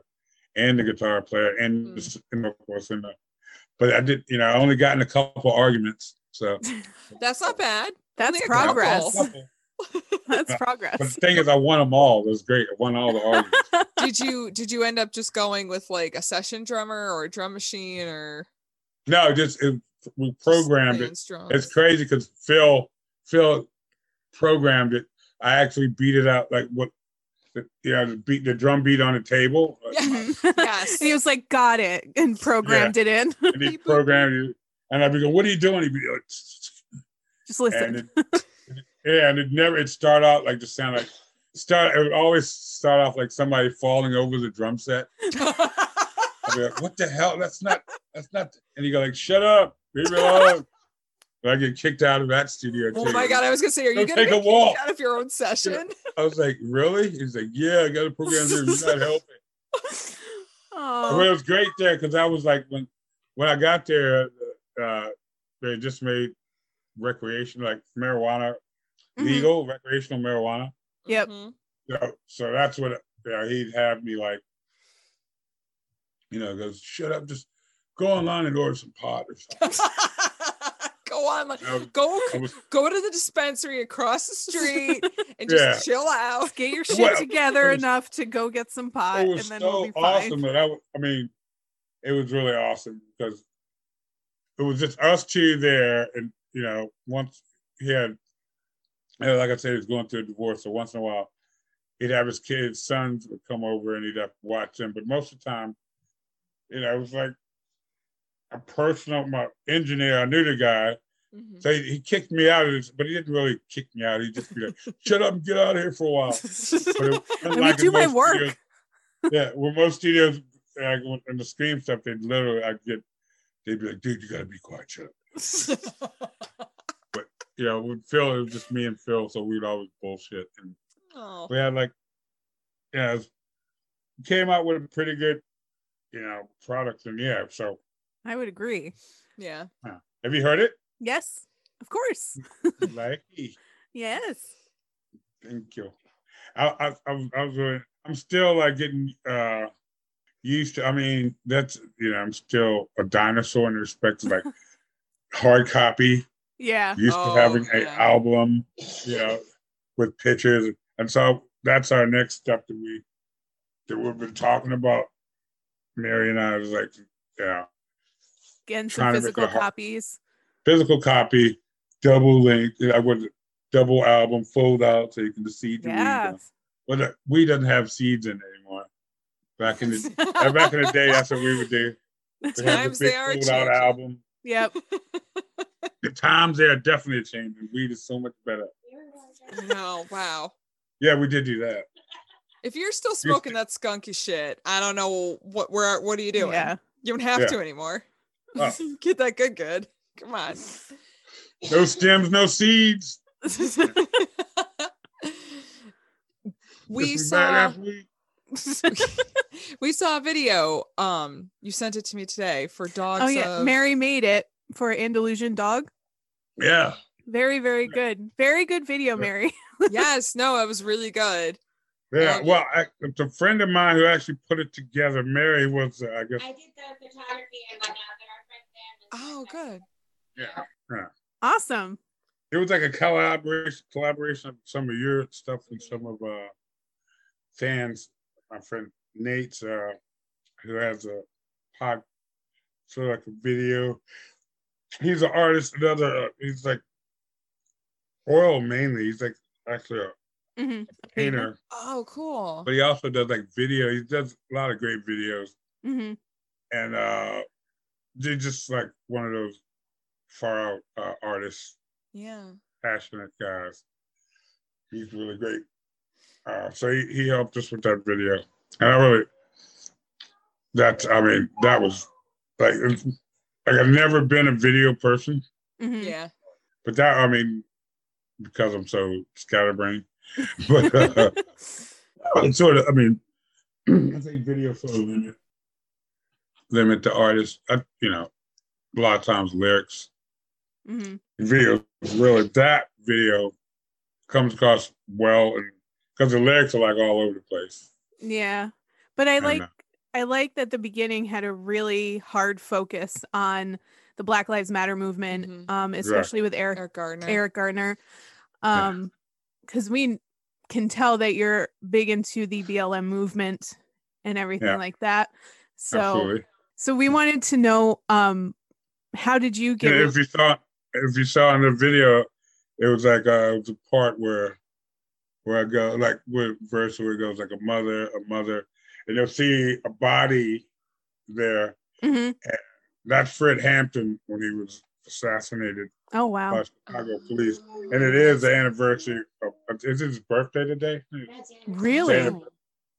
and the guitar player, and Mm. the and of course, in the, but I did, you know, I only got in a couple arguments, so. That's not bad. That's Only a couple. progress. That's But the thing is, I won them all. It was great. I won all the arguments. Did you did you end up just going with like a session drummer or a drum machine or no, just it, we programmed playing it. drums? It's crazy because Phil Phil programmed it. I actually beat it out like what, the, you know, the beat the drum beat on the table. Yes. And he was like, got it, and programmed it in. And he programmed it, and I'd be going, "What are you doing?" He'd be like, Just listen. and it, yeah, and it never it start out like just sound like start. It would always start off like somebody falling over the drum set. I'd be like, what the hell? That's not, that's not. And you go like, shut up, leave me alone. But I get kicked out of that studio too. oh my god, I was gonna say, are you Go gonna take a get kicked walk. out of your own session? I was like, really? He's like, yeah, I got a program here. You're not helping. But Oh, it was great there because I was like, when when I got there, uh, they just made recreation like marijuana Mhm. legal, recreational marijuana. Yep. Mhm. So, so that's what yeah, he'd have me like, you know, goes, shut up, just go online and order some pot or something. go on, like, I was- go was- go to the dispensary across the street and just Yeah. chill out. get your shit Well, together was- enough to go get some pot, it and was then so we'll be fine. awesome that I, w- I mean, it was really awesome because it was just us two there, and you know, once he had, like I said, he was going through a divorce, so once in a while, he'd have his kids' sons would come over and he'd have to watch them, but most of the time, you know, it was like a personal. My engineer, I knew the guy, Mhm. so he, he kicked me out of this, but he didn't really kick me out. He just be like, "Shut up and get out of here for a while." But me unlike do my work. studios- yeah, well, most studios, like in the scream stuff, they'd literally, I'd get, they'd be like, dude, you gotta be quiet, shut up. But you know, with Phil, it was just me and Phil, so we'd always bullshit. And oh. we had like, yeah, it was- came out with a pretty good, you know, product. And yeah, so I would agree. Yeah. have you heard it? Yes, of course. like, Yes. thank you. I, I, I, was, I was really, I'm still like getting uh used to. I mean, that's you know, I'm still a dinosaur in respect to like hard copy. Yeah. Used Oh, to having an yeah. album, you know, with pictures, and so that's our next step that we that we've been talking about. Mary and I was like, yeah, Getting some physical a copies. Physical copy, double link. I would double album, fold out so you can just see the Yeah. weed. But the weed doesn't have seeds in it anymore. Back in the uh, back in the day, that's what we would do. The Times big they are fold out changing. album. Yep. The times they are definitely changing. Weed is so much better. No, wow. Yeah, we did do that. If you're still smoking that skunky shit, I don't know what where what are you doing? Yeah. You don't have Yeah. to anymore. Oh. Get that good, good. Come on. No stems, no seeds. we saw we saw a video. Um, you sent it to me today for dogs. oh yeah, of- Mary made it for Andalusian dog. Yeah. Very, very good. Very good video, Yeah. Mary. yes, no, it was really good. Yeah. Um, Well, I, it's a friend of mine who actually put it together. Mary was, uh, I guess, I did the photography and whatnot, but our friend Sam. Oh, good. Yeah. Awesome. It was like a collaboration collaboration of some of your stuff and some of uh fans. My friend Nate's uh who has a pod sort of like a video. He's an artist, another uh, he's like oil mainly. He's like actually a hmm painter, Oh, cool. but he also does like video. He does a lot of great videos. hmm And uh they're just like one of those far out uh, artists. Yeah. passionate guys. He's really great. Uh, so he, he helped us with that video. And I really, that, I mean, that was like, it's- like I've never been a video person, hmm Yeah. but that, I mean, because I'm so scatterbrained, but uh, it's sort of, I mean, I think video sort of limit, limit the artist, I, you know, a lot of times lyrics hmm video really that video comes across well and because the lyrics are like all over the place Yeah. But I like uh, I like that the beginning had a really hard focus on the Black Lives Matter movement, Mhm. um, especially with Eric Eric Gardner. Eric Gardner. Um, because we can tell that you're big into the BLM movement and everything Yeah. like that. So absolutely so we wanted to know um how did you get and if you saw if you saw in the video it was like uh it was a part where where I go like with verse where it goes like a mother a mother and you'll see a body there Mhm. that's Fred Hampton when he was assassinated Oh wow. by Chicago police and it is the anniversary of is his birthday today That's it. Really?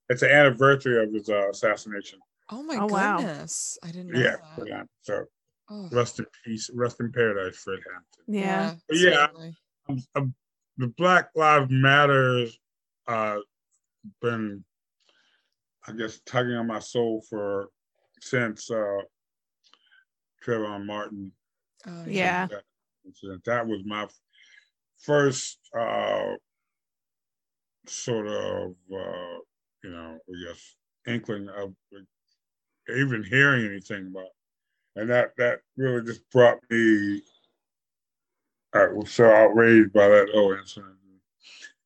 It's the anniversary of his uh, assassination. Oh my Oh, wow. goodness. I didn't know Yeah, that. Fred So Oh, rest in peace, rest in paradise, Fred Hampton. Yeah. But yeah. certainly. Um, um, the Black Lives Matters uh been, I guess, tugging on my soul for since uh Trayvon Martin. Oh, Yeah. That, that was my first uh sort of uh you know, I guess inkling of even hearing anything about and that that really just brought me I was so outraged by that whole incident.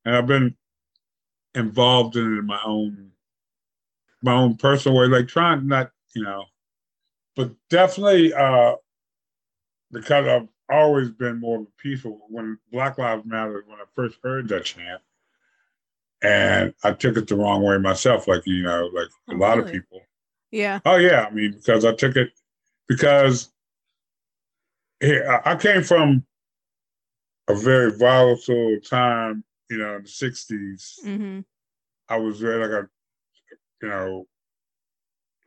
And I've been involved in it in my own my own personal way, like trying not, you know, but definitely uh because I've always been more of a peaceful when Black Lives Matter, when I first heard that chant, and I took it the wrong way myself, like you know, like a Oh, lot of people. Yeah. Oh yeah, I mean because I took it because here I came from a very volatile time, you know, in the '60s. hmm I was very like a, you know,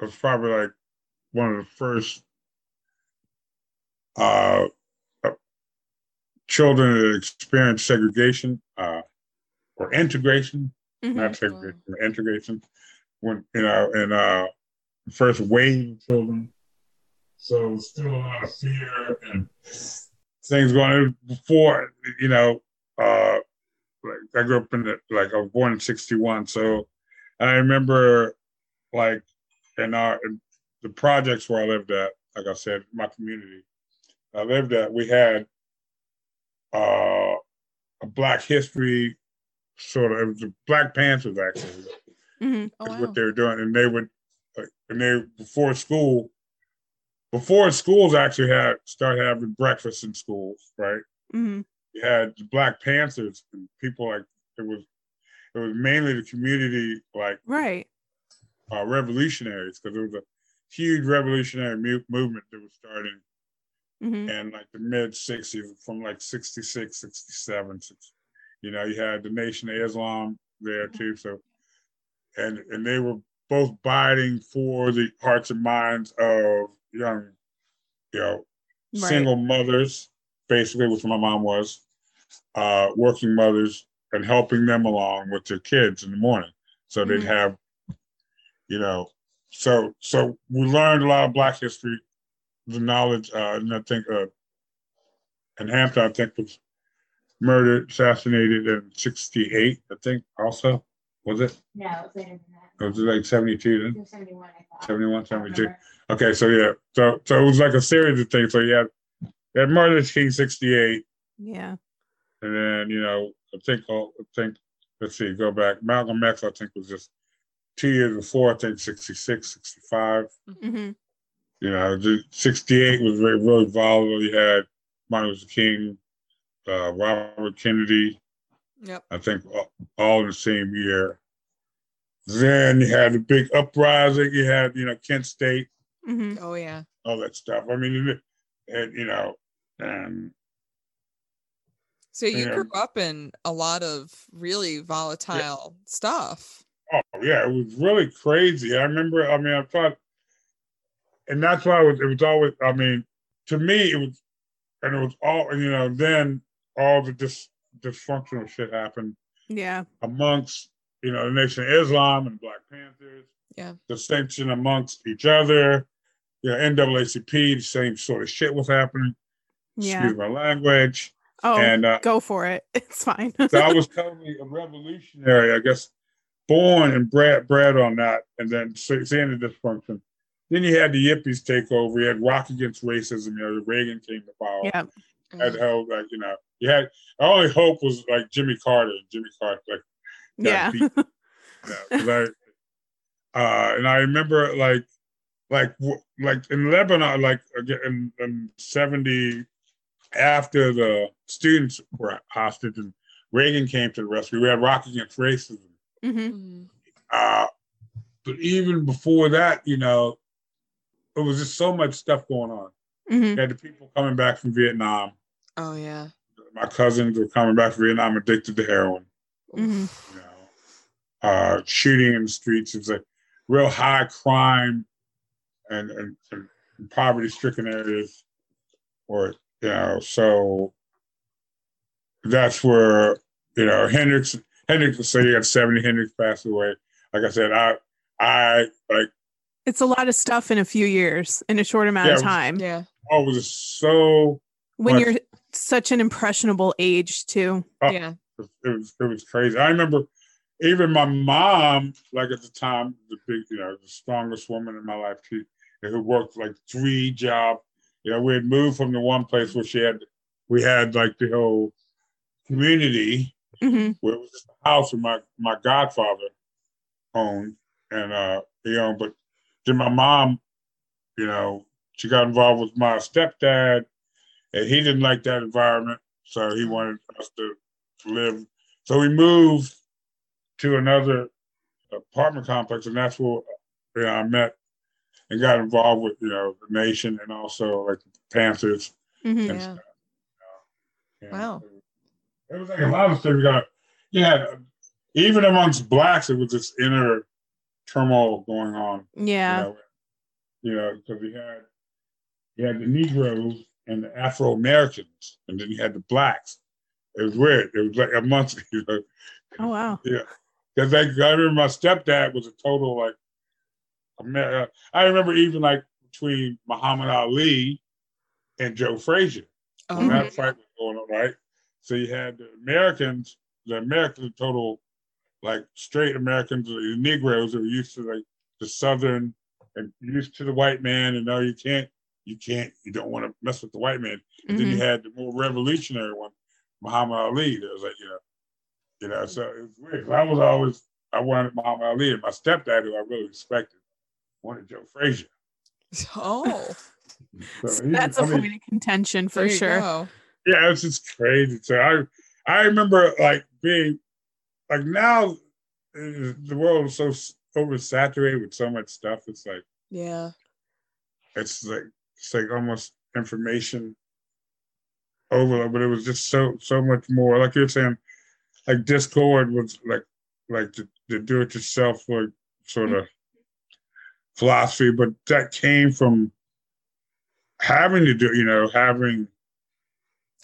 I was probably like one of the first uh, uh, children that experienced segregation uh, or integration, hmm not segregation, integration. When you know, and uh, the first wave of children. So still a lot of fear and things going on before, you know, uh, like I grew up in the like I was born in '61, so I remember like in our in the projects where I lived at, like I said, my community I lived at, we had uh, a Black History sort of it was the Black Panthers actually hmm Oh, is wow. what they were doing, and they would like, and they before school. Before schools actually had start having breakfast in schools, right? hmm you had the Black Panthers and people like it was it was mainly the community like Right. uh, revolutionaries because it was a huge revolutionary mu- movement that was starting hmm in like the mid 60s from like 66 67 six- you know you had the nation of islam there too so and and they were both biting for the hearts and minds of young you know, Right. single mothers, basically, which my mom was, uh, working mothers, and helping them along with their kids in the morning, so they'd Mhm. have, you know, so so we learned a lot of Black history, the knowledge, uh, and I think, uh, and Hampton, I think, was murdered, assassinated in '68, I think, also was it? No, it was later than that. Or was it like '72 then? It was seventy-one, I thought. 71, I 72. Okay, so yeah, so so it was like a series of things. So you had you had Martin Luther King '68, Yeah. and then you know I think oh, I think let's see, go back. Malcolm X I think was just two years before. I think 66, 65. hmm You know, the 68 was very really volatile. You had Martin Luther King, uh, Robert Kennedy. Yep. I think all, all in the same year. Then you had the big uprising. You had you know Kent State. Hmm Oh yeah. all that stuff. I mean, it- and you know, and So you Yeah. grew up in a lot of really volatile stuff. oh yeah, it was really crazy. I remember. I mean, I thought, and that's why it was. It was always. I mean, to me, it was, and it was all. You know, then all the dis, dysfunctional shit happened Yeah. amongst you know the Nation of Islam and Black Panthers. Yeah. Distinction amongst each other. You know, NAACP, the same sort of shit was happening. Yeah. Excuse my language. Oh, and uh, go for it. It's fine. so I was totally a revolutionary, I guess, born and bred, bred on that, and then seeing the dysfunction. Then you had the yippies take over. You had Rock Against Racism. You know, Reagan came to power. yeah. Had hell, like you know, you had our only hope was like Jimmy Carter. Jimmy Carter, like Yeah. beat, you know, I, uh, and I remember like, like, like in Lebanon, like in, in seventy, after the students were hostage and Reagan came to the rescue, we had Rock Against Racism. hmm Mhm. Uh, but even before that, you know, it was just so much stuff going on. hmm You had the people coming back from Vietnam. Oh yeah. My cousins were coming back from Vietnam addicted to heroin. hmm You know, uh, shooting in the streets. It's a real high crime and, and, and poverty-stricken areas. Or you know, so that's where you know Hendrix. Hendrix. So you got seventy. Hendrix passed away. Like I said, I I like It's a lot of stuff in a few years in a short amount of Yeah, time. Yeah. Oh, I was so when much- you're such an impressionable age too. Oh. Yeah. it was it was crazy. I remember even my mom, like at the time, the big, you know, the strongest woman in my life, she who worked like three jobs. You know, we had moved from the one place where she had we had like the whole community hmm where it was just a house that my my godfather owned and uh he owned, but then my mom, you know, she got involved with my stepdad and he didn't like that environment, so he wanted us to, to live. So we moved to another apartment complex, and that's where you know, I met and got involved with you know the nation and also like the Panthers. hmm and Yeah. stuff, you know. Wow. It was like a lot of stuff. You got, yeah, even amongst blacks, it was this inner turmoil going on. Yeah. You know, you know, because we had you had the Negroes and the Afro Americans, and then you had the blacks. It was weird. It was like amongst you know, Oh wow. yeah. Because I remember my stepdad was a total like, Amer- I remember even like between Muhammad Ali and Joe Frazier. Oh, when that fight was going on, right? So you had the Americans, the Americans total like straight Americans, the Negroes that were used to like the Southern and used to the white man, and now you can't, you can't, you don't want to mess with the white man. And then you Mhm. had the more revolutionary one, Muhammad Ali. That was like, you know, you know, so it was weird. I was always, I wanted Muhammad Ali, and my stepdad, who I really respected, wanted Joe Frazier. Oh, So he- That's I a mean, point of contention for sure. go. yeah, it's just crazy. So I, I remember like being, like now, uh, the world is so s- oversaturated with so much stuff. It's like Yeah. it's like it's like almost information overload, but it was just so so much more. Like you're saying, like Dischord was like like the, the do it yourself like sort of philosophy, but that came from having to do, you know, having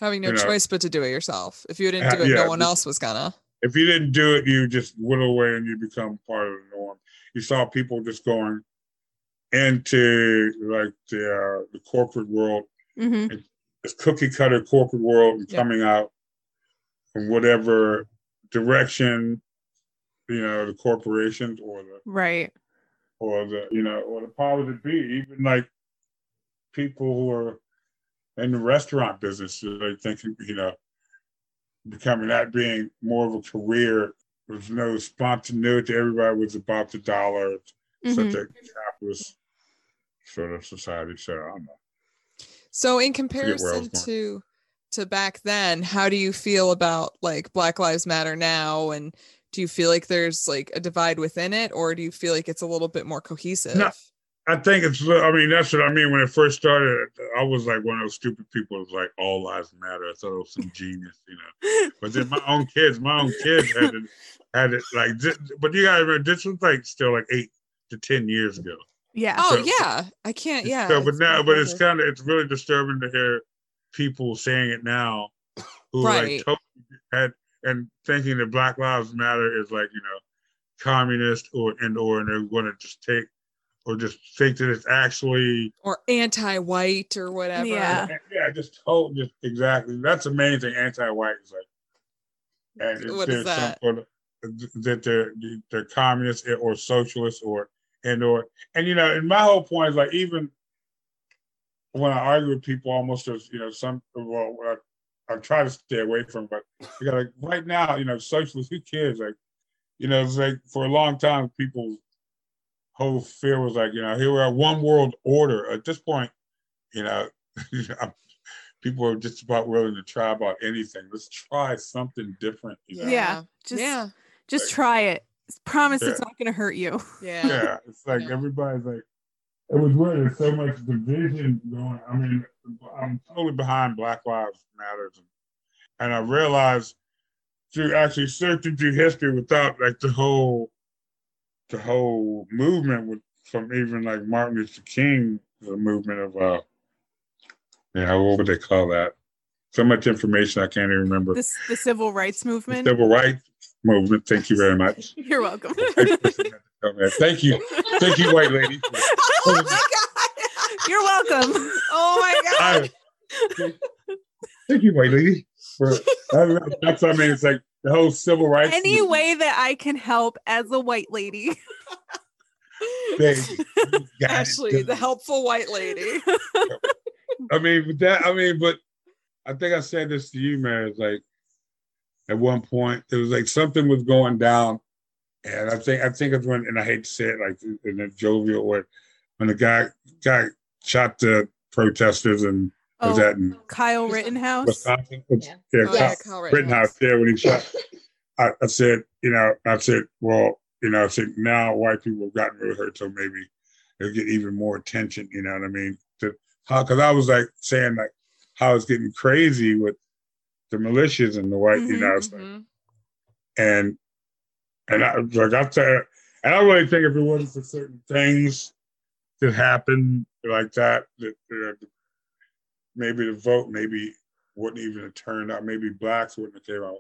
Having no You know, choice but to do it yourself. If you didn't do it, yeah, no one else was gonna. if you didn't do it, you just whittle away and you become part of the norm. You saw people just going into like the uh, the corporate world, hmm this cookie cutter corporate world, and Yeah. coming out in whatever direction, you know, the corporations or the Right. Or the you know or the powers that be, even like people who are in the restaurant business, they thinking you know becoming that being more of a career. There's no spontaneity. Everybody was about the dollar. Mhm. Such a capitalist sort of society. So I don't know. So in where I was comparison to to back then, how do you feel about like Black Lives Matter now and do you feel like there's like a divide within it or do you feel like it's a little bit more cohesive? no, I think it's. I mean, that's what I mean. When it first started, I was like one of those stupid people. It was like all lives matter. I thought it was some genius, you know. But then my own kids, my own kids had it, had it like. But you gotta remember, this was like still like eight to ten years ago. Yeah. Oh yeah. I can't yeah. So, but now, but it's kind of it's really disturbing to hear people saying it now, who Right. like totally had and thinking that Black Lives Matter is like you know, communist or and or and they're going to just take or just think that it's actually or anti-white or whatever. Yeah. yeah, just told just exactly. That's the main thing. Anti-white is like, and it's, What is there's that? sort of- that they're they're communists or socialists or and or and you know, and my whole point is like even when I argue with people, almost as you know, some well, I, I try to stay away from, but you got like right now, you know, socialists, who cares? Like, you know, it's like for a long time, people's whole fear was like, you know, here we are, one world order. At this point, you know, people are just about willing to try about anything. Let's try something different. You know? Yeah. Just yeah. just try it. Promise it's not gonna hurt you. Yeah. yeah, it's like Yeah. everybody's like, it was weird. There's so much division going. I mean, I'm totally behind Black Lives Matters, and I realized through actually searching through history without like the whole, the whole movement with from even like Martin Luther King, the movement of uh, yeah, what would they call that? So much information I can't even remember. This the civil rights The movement. civil rights movement. Thank you very much. You're welcome. Thank you, thank you, white lady. oh my god. You're welcome. Oh my god. I- thank you, white lady. For, that's what I mean. It's like the whole civil rights. Any movement. way that I can help as a white lady. Baby, you got it Ashley, the helpful white lady. I mean, but that. I mean, but I think I said this to you, man. It's like at one point it was like something was going down, and I think I think it's when, and I hate to say it, like in a jovial way, when the guy guy shot the protesters and was Oh, that in Kyle Rittenhouse. Wisconsin? Yeah. yeah, Oh, yeah, Kyle Kyle Rittenhouse there when he shot. I, I said, you know, I said, well, you know, I said now white people have gotten really hurt, so maybe they'll get even more attention. You know what I mean? To how? Because I was like saying like how it's getting crazy with the militias and the white, you Mhm, know, it's like, Mhm. and and I like I said, and I really think if it wasn't for certain things that happened like that, that uh, maybe the vote maybe wouldn't even have turned out. Maybe blacks wouldn't have came out.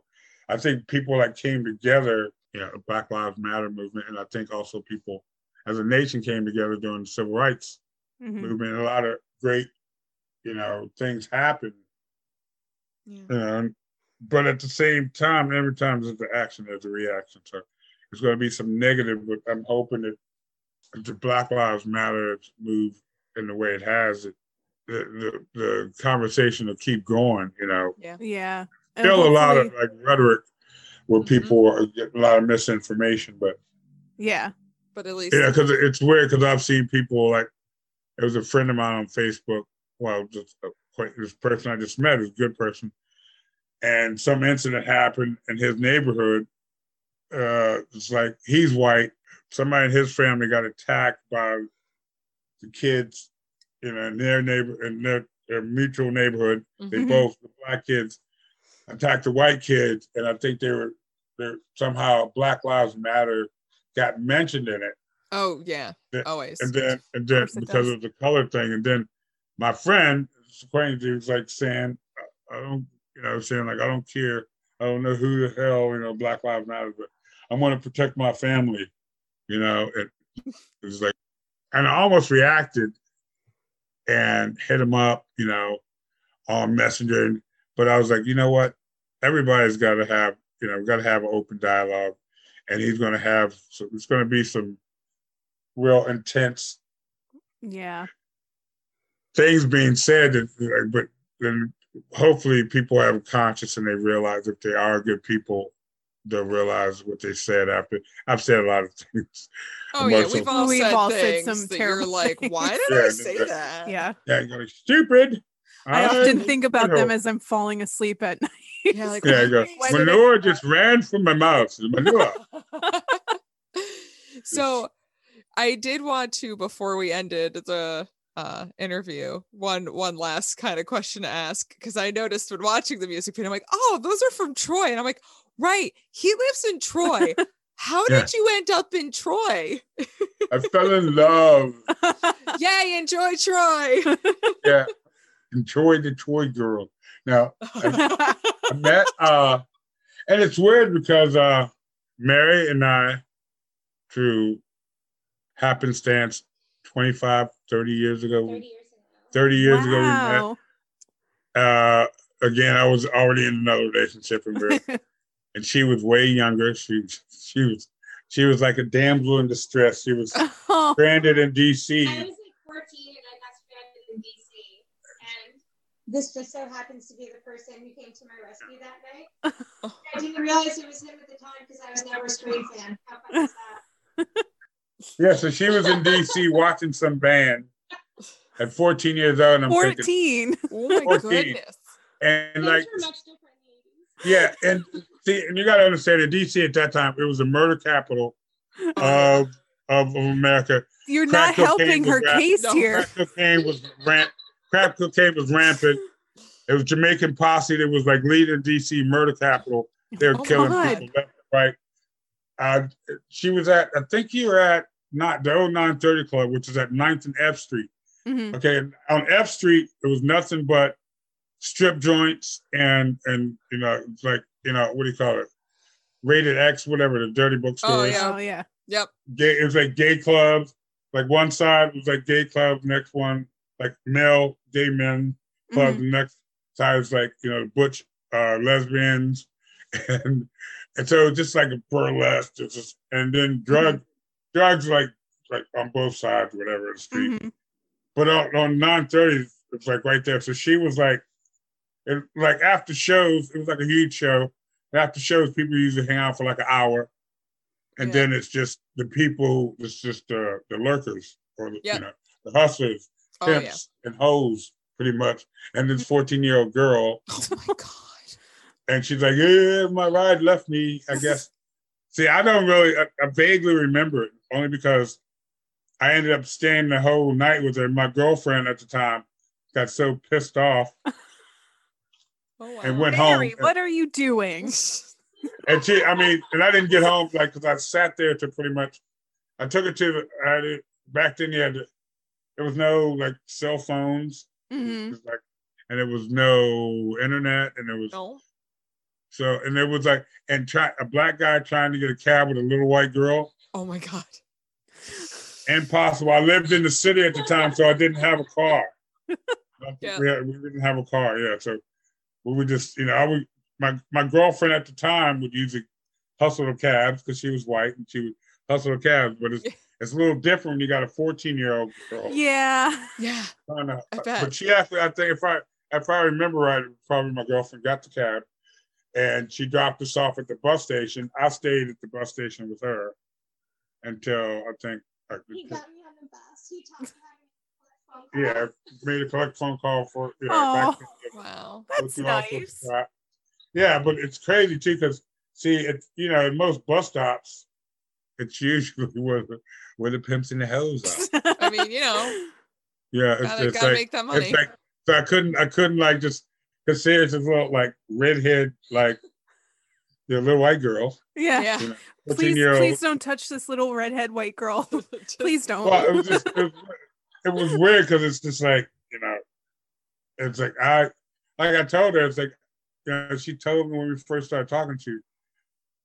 I think people that came together, you know, Black Lives Matter movement, and I think also people as a nation came together during the civil rights Mhm. movement. A lot of great, you know, things happened. Yeah. You know, but at the same time, every time there's an action, there's a reaction. So it's going to be some negative, but I'm hoping that the Black Lives Matter move in the way it has, it, the, the the conversation will keep going. You know, Yeah. Yeah. And still a lot of like rhetoric where Mhm. people are getting a lot of misinformation, but Yeah. But at least yeah, because it's weird because I've seen people like there was a friend of mine on Facebook. Well, just a, this person I just met is a good person, and some incident happened in his neighborhood. Uh, it's like he's white. Somebody in his family got attacked by the kids, in their neighbor in their, their mutual neighborhood. They Mhm. both the black kids attacked the white kids, and I think they were they somehow Black Lives Matter got mentioned in it Oh yeah. Always. and then and then because of the color thing, and then my friend, acquaintance, he was like saying, I don't, you know, saying like, I don't care. I don't know who the hell, you know, Black Lives Matter, but I want to protect my family, you know. It, it was like, and I almost reacted and hit him up, you know, on Messenger. But I was like, you know what? Everybody's got to have, you know, got to have an open dialogue, and he's going to have. So it's going to be some real intense Yeah. things being said, that- but then hopefully people have a conscience and they realize if they are good people, they'll realize what they said after. I've said a lot of things. Oh yeah, we've all We've said all said things some that you're terrible like, why did Yeah, I say that- that? Yeah. Yeah, you're going stupid. I often think you about know. them as I'm falling asleep at night. Yeah, like, Yeah, go. Why did I Manure do just ran from my mouth. Manure. so I did want to before we ended the uh interview one one last kind of question to ask because I noticed when watching the music video I'm like oh those are from Troy and I'm like right he lives in Troy how Yeah. did you end up in Troy I fell in love. yay enjoy Troy Yeah. Enjoy the Troy girl. Now, I met, uh, and it's weird because uh, Mary and I, through happenstance 25, 30 years ago, 30 years ago. 30 years ago, we met. wow. Uh, again, I was already in another relationship and, we were- and she was way younger. She, she was, she was like a damsel in distress. She was Oh, stranded in D.C. I was like 14 and I got stranded in DC. And this just so happens to be the person who came to my rescue that night. I didn't realize it was him at the time because I was never a Strait fan. How fun is that? Yeah, so she was in DC watching some band at 14 years old. And I'm thinking, 14. oh my 14. goodness and Things like, were much different in the 80s. yeah, and see, and you got to understand that DC at that time it was the murder capital of of, of America. You're Crack not helping her case No, here. Crack cocaine was ramp. Crack cocaine was rampant. It was Jamaican posse that was like leading DC murder capital. They were Oh, killing God. people left right. Uh, she was at, I think you were at not the old 930 Club, which is at 9th and F Street. Mhm. Okay, on F Street, it was nothing but strip joints and and you know, it's like you know, what do you call it? Rated X, whatever the dirty bookstore. Oh, yeah. Oh, yeah. yep Gay, it was like gay clubs. Like one side was like gay club, next one like male gay men clubs. Mhm. The next side was like you know butch uh, lesbians, and and so just like a burlesque, just and then drug drugs like like on both sides, whatever the street. Mhm. But on, on 930, it's like right there. So she was like, it, like after shows, it was like a huge show. After shows, people usually hang out for like an hour. And Yeah. then it's just the people, it's just uh, the lurkers or the, Yep. you know, the hustlers, oh yeah pimps, and hoes, pretty much. And this 14 year old girl, oh my god and she's like, yeah, my ride left me, I guess. See, I don't really, I, I vaguely remember it only because I ended up staying the whole night with her. My girlfriend at the time got so pissed off oh wow and went Mary, home. what are you doing? And she, I mean, and I didn't get home like because I sat there to pretty much. I took it to the. I did, back then. You had to, there was no like cell phones. Mhm. was like, and there was no internet, and there was no so, and there was like, and try a black guy trying to get a cab with a little white girl. oh my god Impossible. I lived in the city at the time, so I didn't have a car. Yeah. we, had- we didn't have a car. Yeah, so we would just, you know, I would. My my girlfriend at the time would usually hustle the cabs because she was white and she would hustle the cabs. But it's it's a little different when you got a 14 year old girl. Yeah. yeah trying to- I uh, but she actually, I think if I if I remember right, probably my girlfriend got the cab, and she dropped us off at the bus station. I stayed at the bus station with her until I think. like, He got me on the bus. He taught Yeah, made a collect phone call for you know, Aw. back then. wow That's Hook you up with nice. that. Yeah, but it's crazy too because see, it's you know, in most bus stops, it's usually where the, where the pimps and the hoes are. I mean you know Yeah, it's, gotta, it's gotta like make that money like so I couldn't I couldn't like just because Sarah's a little like redhead like the little white girl, Yeah. yeah you know, Please, please don't touch this little redhead white girl. Just- please don't. Well, it was just it was, it was weird because it's just like you know it's like I like I told her, it's like you know, she told me when we first started talking to you.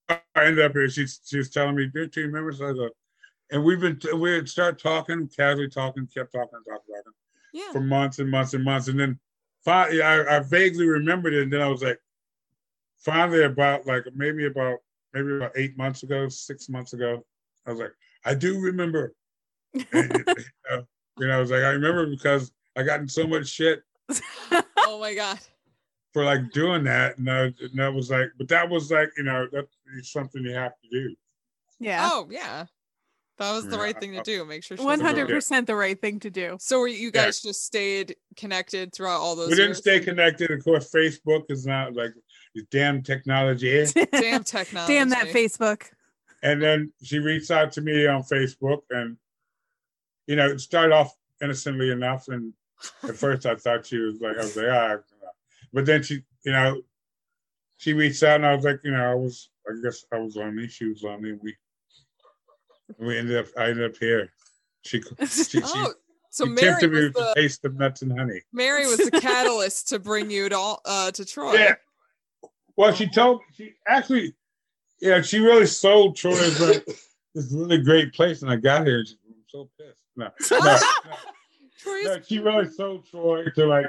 I ended up here. She she was telling me, "Do you remember?" So I go, and we've been we would start talking, casually talking, kept talking, talking, talking Yeah. for months and months and months, and then finally, I, I vaguely remembered it, and then I was like, finally, about like maybe about maybe about eight months ago, six months ago, I was like, I do remember. And, you, know, you know, I was like, I remember because I got in so much shit Oh my god. for like doing that, and, I, and that was like, but that was like, you know, that's something you have to do. Yeah. Oh yeah. That was the Yeah. right thing to do. Make sure she One doesn't hundred go- percent the right thing to do. So were you Yeah. guys just stayed connected throughout all those We didn't years? stay connected. Of course, Facebook is not like the damn technology. Eh? Damn technology. Damn that Facebook. And then she reached out to me on Facebook, and you know, it started off innocently enough. And at first, I thought she was like, I was like, ah, but then she, you know, she reached out, and I was like, you know, I was, I guess, I was lonely. She was lonely. We, we ended up, I ended up here. She, she, she, Oh, so she Mary tempted me was with the taste of nuts and honey. Mary was the catalyst to bring you to all, uh to Troy. Yeah. Well, she told she actually, yeah, she really sold Troy as like this really great place, and I got here. And she, I'm so pissed. No, no, Troy's no, she really sold Troy to like,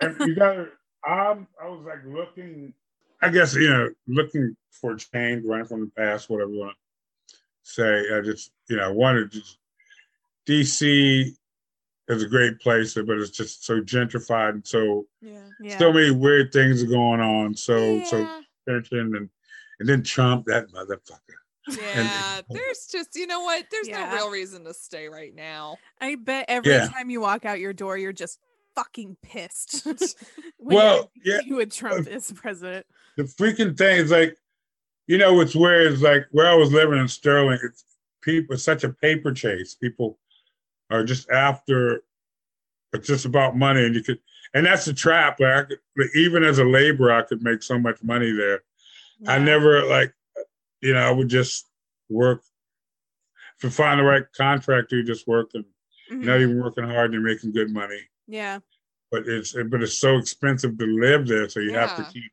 and you got to. Um, I was like looking, I guess you know, looking for change, running from the past, whatever you want to say. I just, you know, I wanted just DC is a great place, but it's just so gentrified and so yeah. Yeah. so many weird things are going on. So so yeah. tension and and then Trump, that motherfucker. Yeah, there's just you know what? There's Yeah. no real reason to stay right now. I bet every Yeah. time you walk out your door, you're just fucking pissed. when Well, you're yeah, with Trump uh, as president. the freaking thing is like, you know, what's weird is like where I was living in Sterling, it's people it's such a paper chase. People are just after it's just about money, and you could, and that's the trap. Like, I could, like, even as a laborer, I could make so much money there. I never like, you know, I would just work. If you find the right contractor, you just work and Mhm. not even working hard, and you're making good money. Yeah. But it's but it's so expensive to live there, so you have to keep.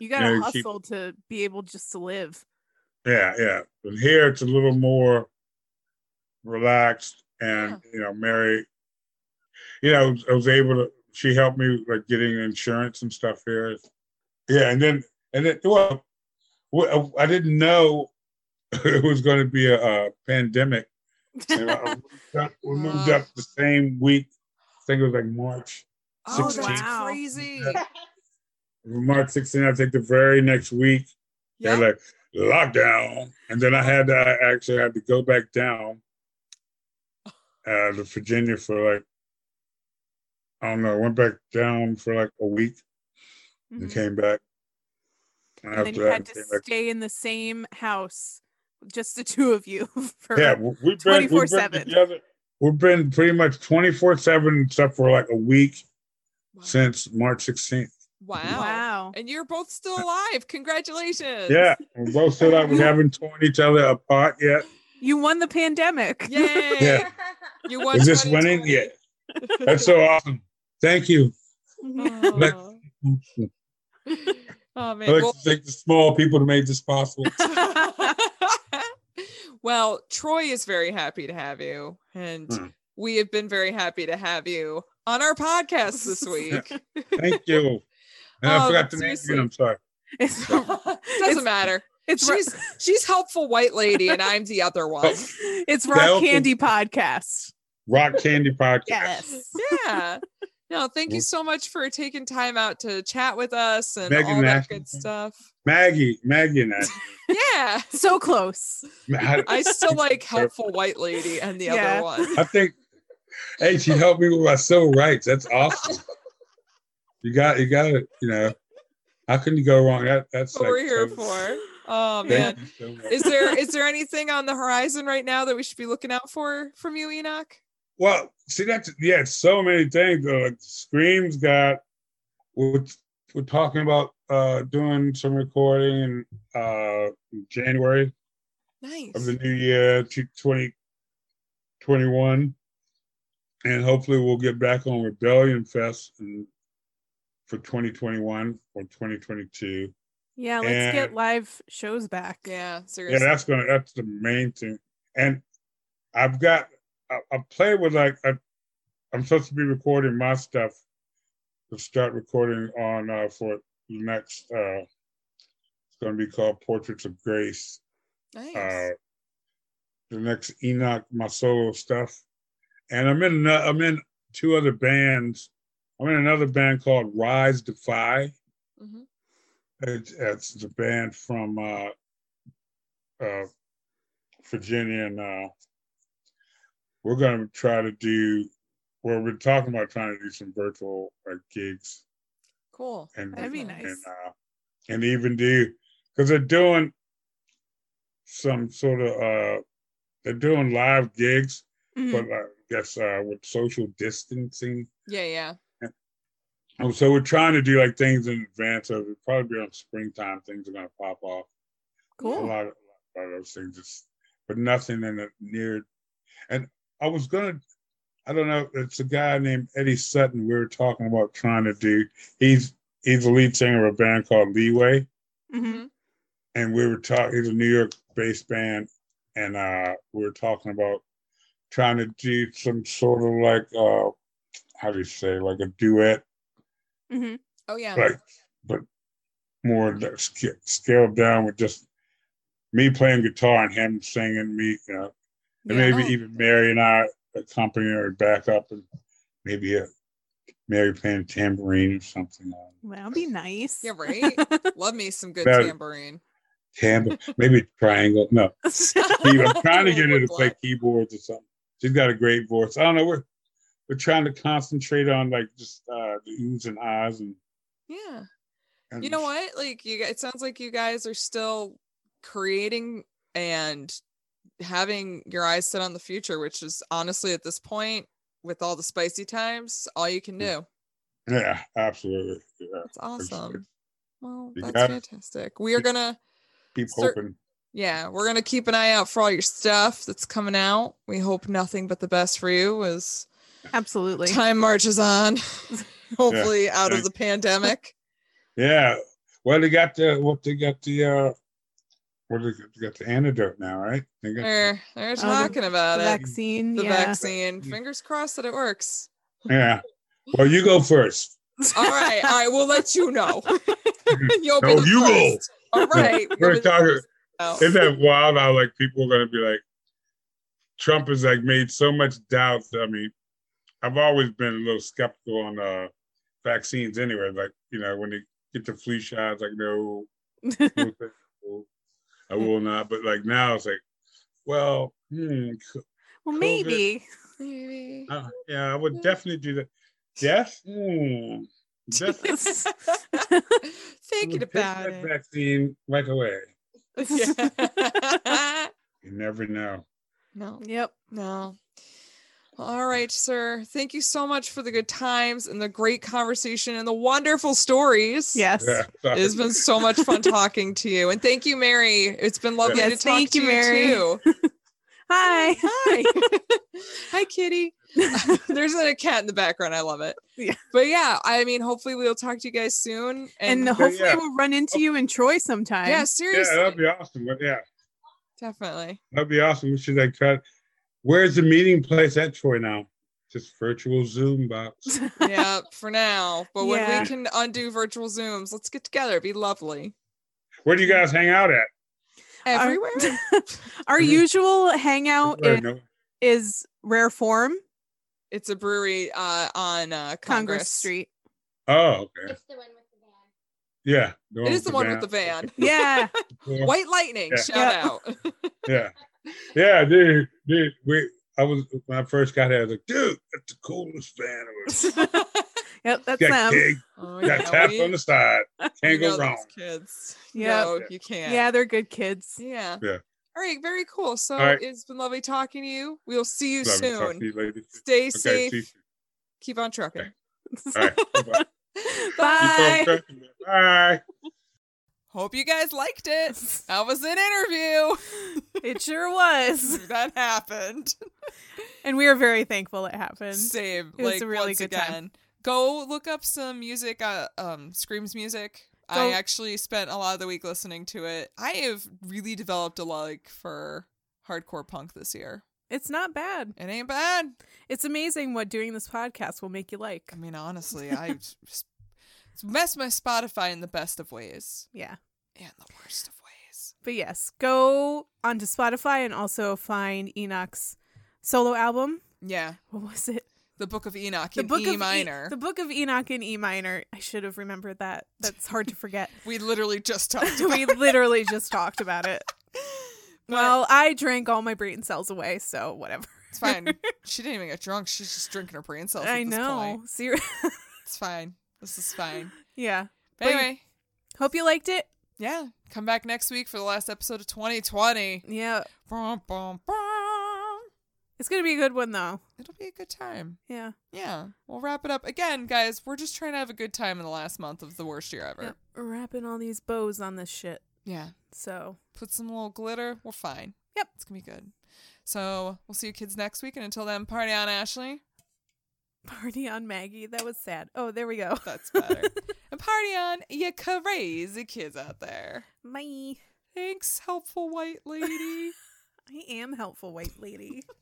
You gotta you keep- hustle to be able just to live. Yeah, yeah. But here it's a little more relaxed, and you know, Mary, you know, I was able to. She helped me like getting insurance and stuff here. Yeah, and then and then well, I didn't know it was going to be a, a pandemic. And moved up- we moved up the same week. I think it was like March. Oh, that's 16. Wow. crazy. March 16, I think the very next week, Yeah. they're like lockdown, and then I had to I actually had to go back down uh, to Virginia for like I don't know. I went back down for like a week and Mhm. came back. And And then you had to stay in the same house, just the two of you. For yeah, we- we've been, we've been 24/7. together. We've been pretty much twenty four seven, except for like a week Wow. since March 16th. Wow. Wow. And you're both still alive. Congratulations. Yeah, We're both still like we haven't torn each other apart yet. You won the pandemic. Yay. Yeah. You won. Is this winning? 2020. Yeah, that's so awesome. Thank you. Oh. Oh, man. I like Well, to thank the small people that made this possible. well, Troy is very happy to have you, and Hmm. we have been very happy to have you on our podcast this week. Thank you. And I Oh, forgot the name seriously. again. I'm sorry. It's, Doesn't it's, matter. it's, ro- She's she's helpful white lady, and I'm the other one. it's Rock Candy Podcast. Rock Candy Podcast. Yes. Yeah. No, thank you so much for taking time out to chat with us and Megan all that Nash- good stuff. Maggie, Maggie and that. Yeah. So close. I, I still like helpful white lady and the Yeah. other one. I think, hey, she helped me with my civil rights. That's awesome. You got, you got it. You know, how can you go wrong? That that's That's what we're here so- for. Oh man. so. Is there is there anything on the horizon right now that we should be looking out for from you, Enoch? Well, see, that's yeah, so many things. though. Like Scream's got. We're, we're talking about uh doing some recording in uh January Nice. of the new year, 2021. and hopefully we'll get back on Rebellion Fest in, for 2021 or 2022. Yeah, let's get live shows back. Yeah, seriously. Yeah, that's gonna that's the main thing. And I've got I, I play with like I, I'm supposed to be recording my stuff to start recording on uh, for the next. uh It's gonna be called Portraits of Grace. nice. Uh, the next Enoch, my solo stuff, and I'm in I'm in two other bands. I'm in another band called Rise Defy. hmm It's, it's the band from uh, uh, Virginia, and uh, we're going to try to do. Well, we're talking about trying to do some virtual uh, gigs Cool. and That'd be and, nice. uh, and even do because they're doing some sort of uh, they're doing live gigs, Mhm. but I guess uh, with social distancing. Yeah, yeah. And so we're trying to do like things in advance of it. Probably be on springtime. Things are going to pop off. a Cool. lot of, a lot of those things, just, but nothing in the near. And I was gonna, I don't know, it's a guy named Eddie Sutton. We were talking about trying to do. He's he's the lead singer of a band called Leeway, hmm and we were talking. He's a New York-based band, and uh, we were talking about trying to do some sort of like, uh, how do you say, like a duet, hmm Oh yeah. like, but more scaled down with just me playing guitar and him singing, me, you know, and Yeah. maybe Oh. even Mary and I accompany or back up, and maybe a Mary playing tambourine or something. Um, That'd be nice. Yeah, right. Love me some good That- tambourine. Tambour, maybe triangle. No, He- I'm trying to get her to play keyboards or something. She's got a great voice. I don't know. We're we're trying to concentrate on like just uh, the oohs and ahs and, Yeah. and You know what? Like you, it sounds like you guys are still creating and having your eyes set on the future, which is honestly at this point, with all the spicy times, all you can do. Yeah, absolutely. Yeah. That's awesome. Well, You that's fantastic. We are gonna, Keep Cer- hoping. yeah, we're gonna keep an eye out for all your stuff that's coming out. We hope nothing but the best for you as Absolutely. time marches on. Hopefully, out of the pandemic. Yeah. Well, they got the what they got the uh what they got, got the antidote now, right? They got, they're, they're the- talking about The it. vaccine. The yeah. vaccine. Fingers crossed that it works. yeah. Well, you go first. All right, all right. We'll let you know. You'll be No, the you go. All right. We're you'll be the talking- first to know. Isn't that wild? How like people are gonna be like, Trump has like made so much doubt. I mean, I've always been a little skeptical on uh vaccines anyway. Like you know, when they get the flu shots, like no, no thank you. I will not. But like now, it's like, well, hmm, well, maybe. Maybe. uh, yeah, I would definitely do that. Yes, hmm, definitely. Thinking Take about that it. vaccine right away. Yeah. You never know. no, yep. no. All right, sir. Thank you so much for the good times and the great conversation and the wonderful stories. Yes. Yeah, It has been so much fun talking to you. And thank you, Mary. It's been lovely Yes, to talk thank to you, you, Mary. too. Hi. Hi. Hi, kitty. There's a cat in the background. I love it. Yeah. But yeah, I mean, hopefully we'll talk to you guys soon. And And, hopefully yeah. we'll run into you in Troy sometime. yeah, yeah, seriously. that'd be awesome. But yeah, definitely. that'd be awesome. We should like try. Where's the meeting place at Troy now? Just virtual Zoom box. Yeah, for now. But when Yeah. we can undo virtual Zooms, let's get together. It'd be lovely. Where do you guys hang out at? Everywhere. Our usual hangout is, no? is Rare Form, it's a brewery uh, on uh, Congress. Congress Street. Oh, okay. It's the one with the van. Yeah. It is the one with the van. Yeah. Yeah. White Lightning. Yeah. Shout Yeah. out. Yeah. Yeah, dude, dude. We I was when I first got here, I was like, dude, that's the coolest van ever. Yep, that's Got them. keg, oh, got yeah, taps we- on the side. Can't go wrong. Kids. Yep. No, you can't. Yeah, they're good kids. Yeah. Yeah. All right. Very cool. So All right. it's been lovely talking to you. We'll see you Love to talk soon. to you ladies. Stay Okay, safe. you. Keep on trucking. All right. Bye-bye. Bye. Keep on trucking. Bye. Hope you guys liked it. That was an interview. It sure was. that happened. and we are very thankful it happened. Same. It was like a really once good again, time. go look up some music. Uh, um, Screams music. I actually spent a lot of the week listening to it. I have really developed a like for hardcore punk this year. It's not bad. It ain't bad. It's amazing what doing this podcast will make you like. I mean, honestly, I just mess my Spotify in the best of ways Yeah. and the worst of ways. But yes, go onto Spotify and also find Enoch's solo album. Yeah, What was it? the Book of Enoch The in Book E of E- minor. the Book of Enoch in E minor. I should have remembered that. That's hard to forget. we literally just talked about. we literally just talked about it. Well, I drank all my brain cells away, so whatever. It's fine. she didn't even get drunk. She's just drinking her brain cells. I know. Point. Ser- It's fine. This is fine. yeah. But anyway, Hope you liked it. yeah. Come back next week for the last episode of 2020. Yeah. Bum, bum, bum. It's going to be a good one, though. It'll be a good time. Yeah. Yeah. We'll wrap it up. Again, guys, we're just trying to have a good time in the last month of the worst year ever. yeah. Wrapping all these bows on this shit. Yeah. So, Put some little glitter. We're fine. Yep. It's going to be good. So we'll see you kids next week. And until then, party on, Ashley. Party on Maggie. That was sad. Oh, there we go. That's better. and party on, you crazy kids out there. Bye. Thanks, helpful white lady. I am helpful white lady.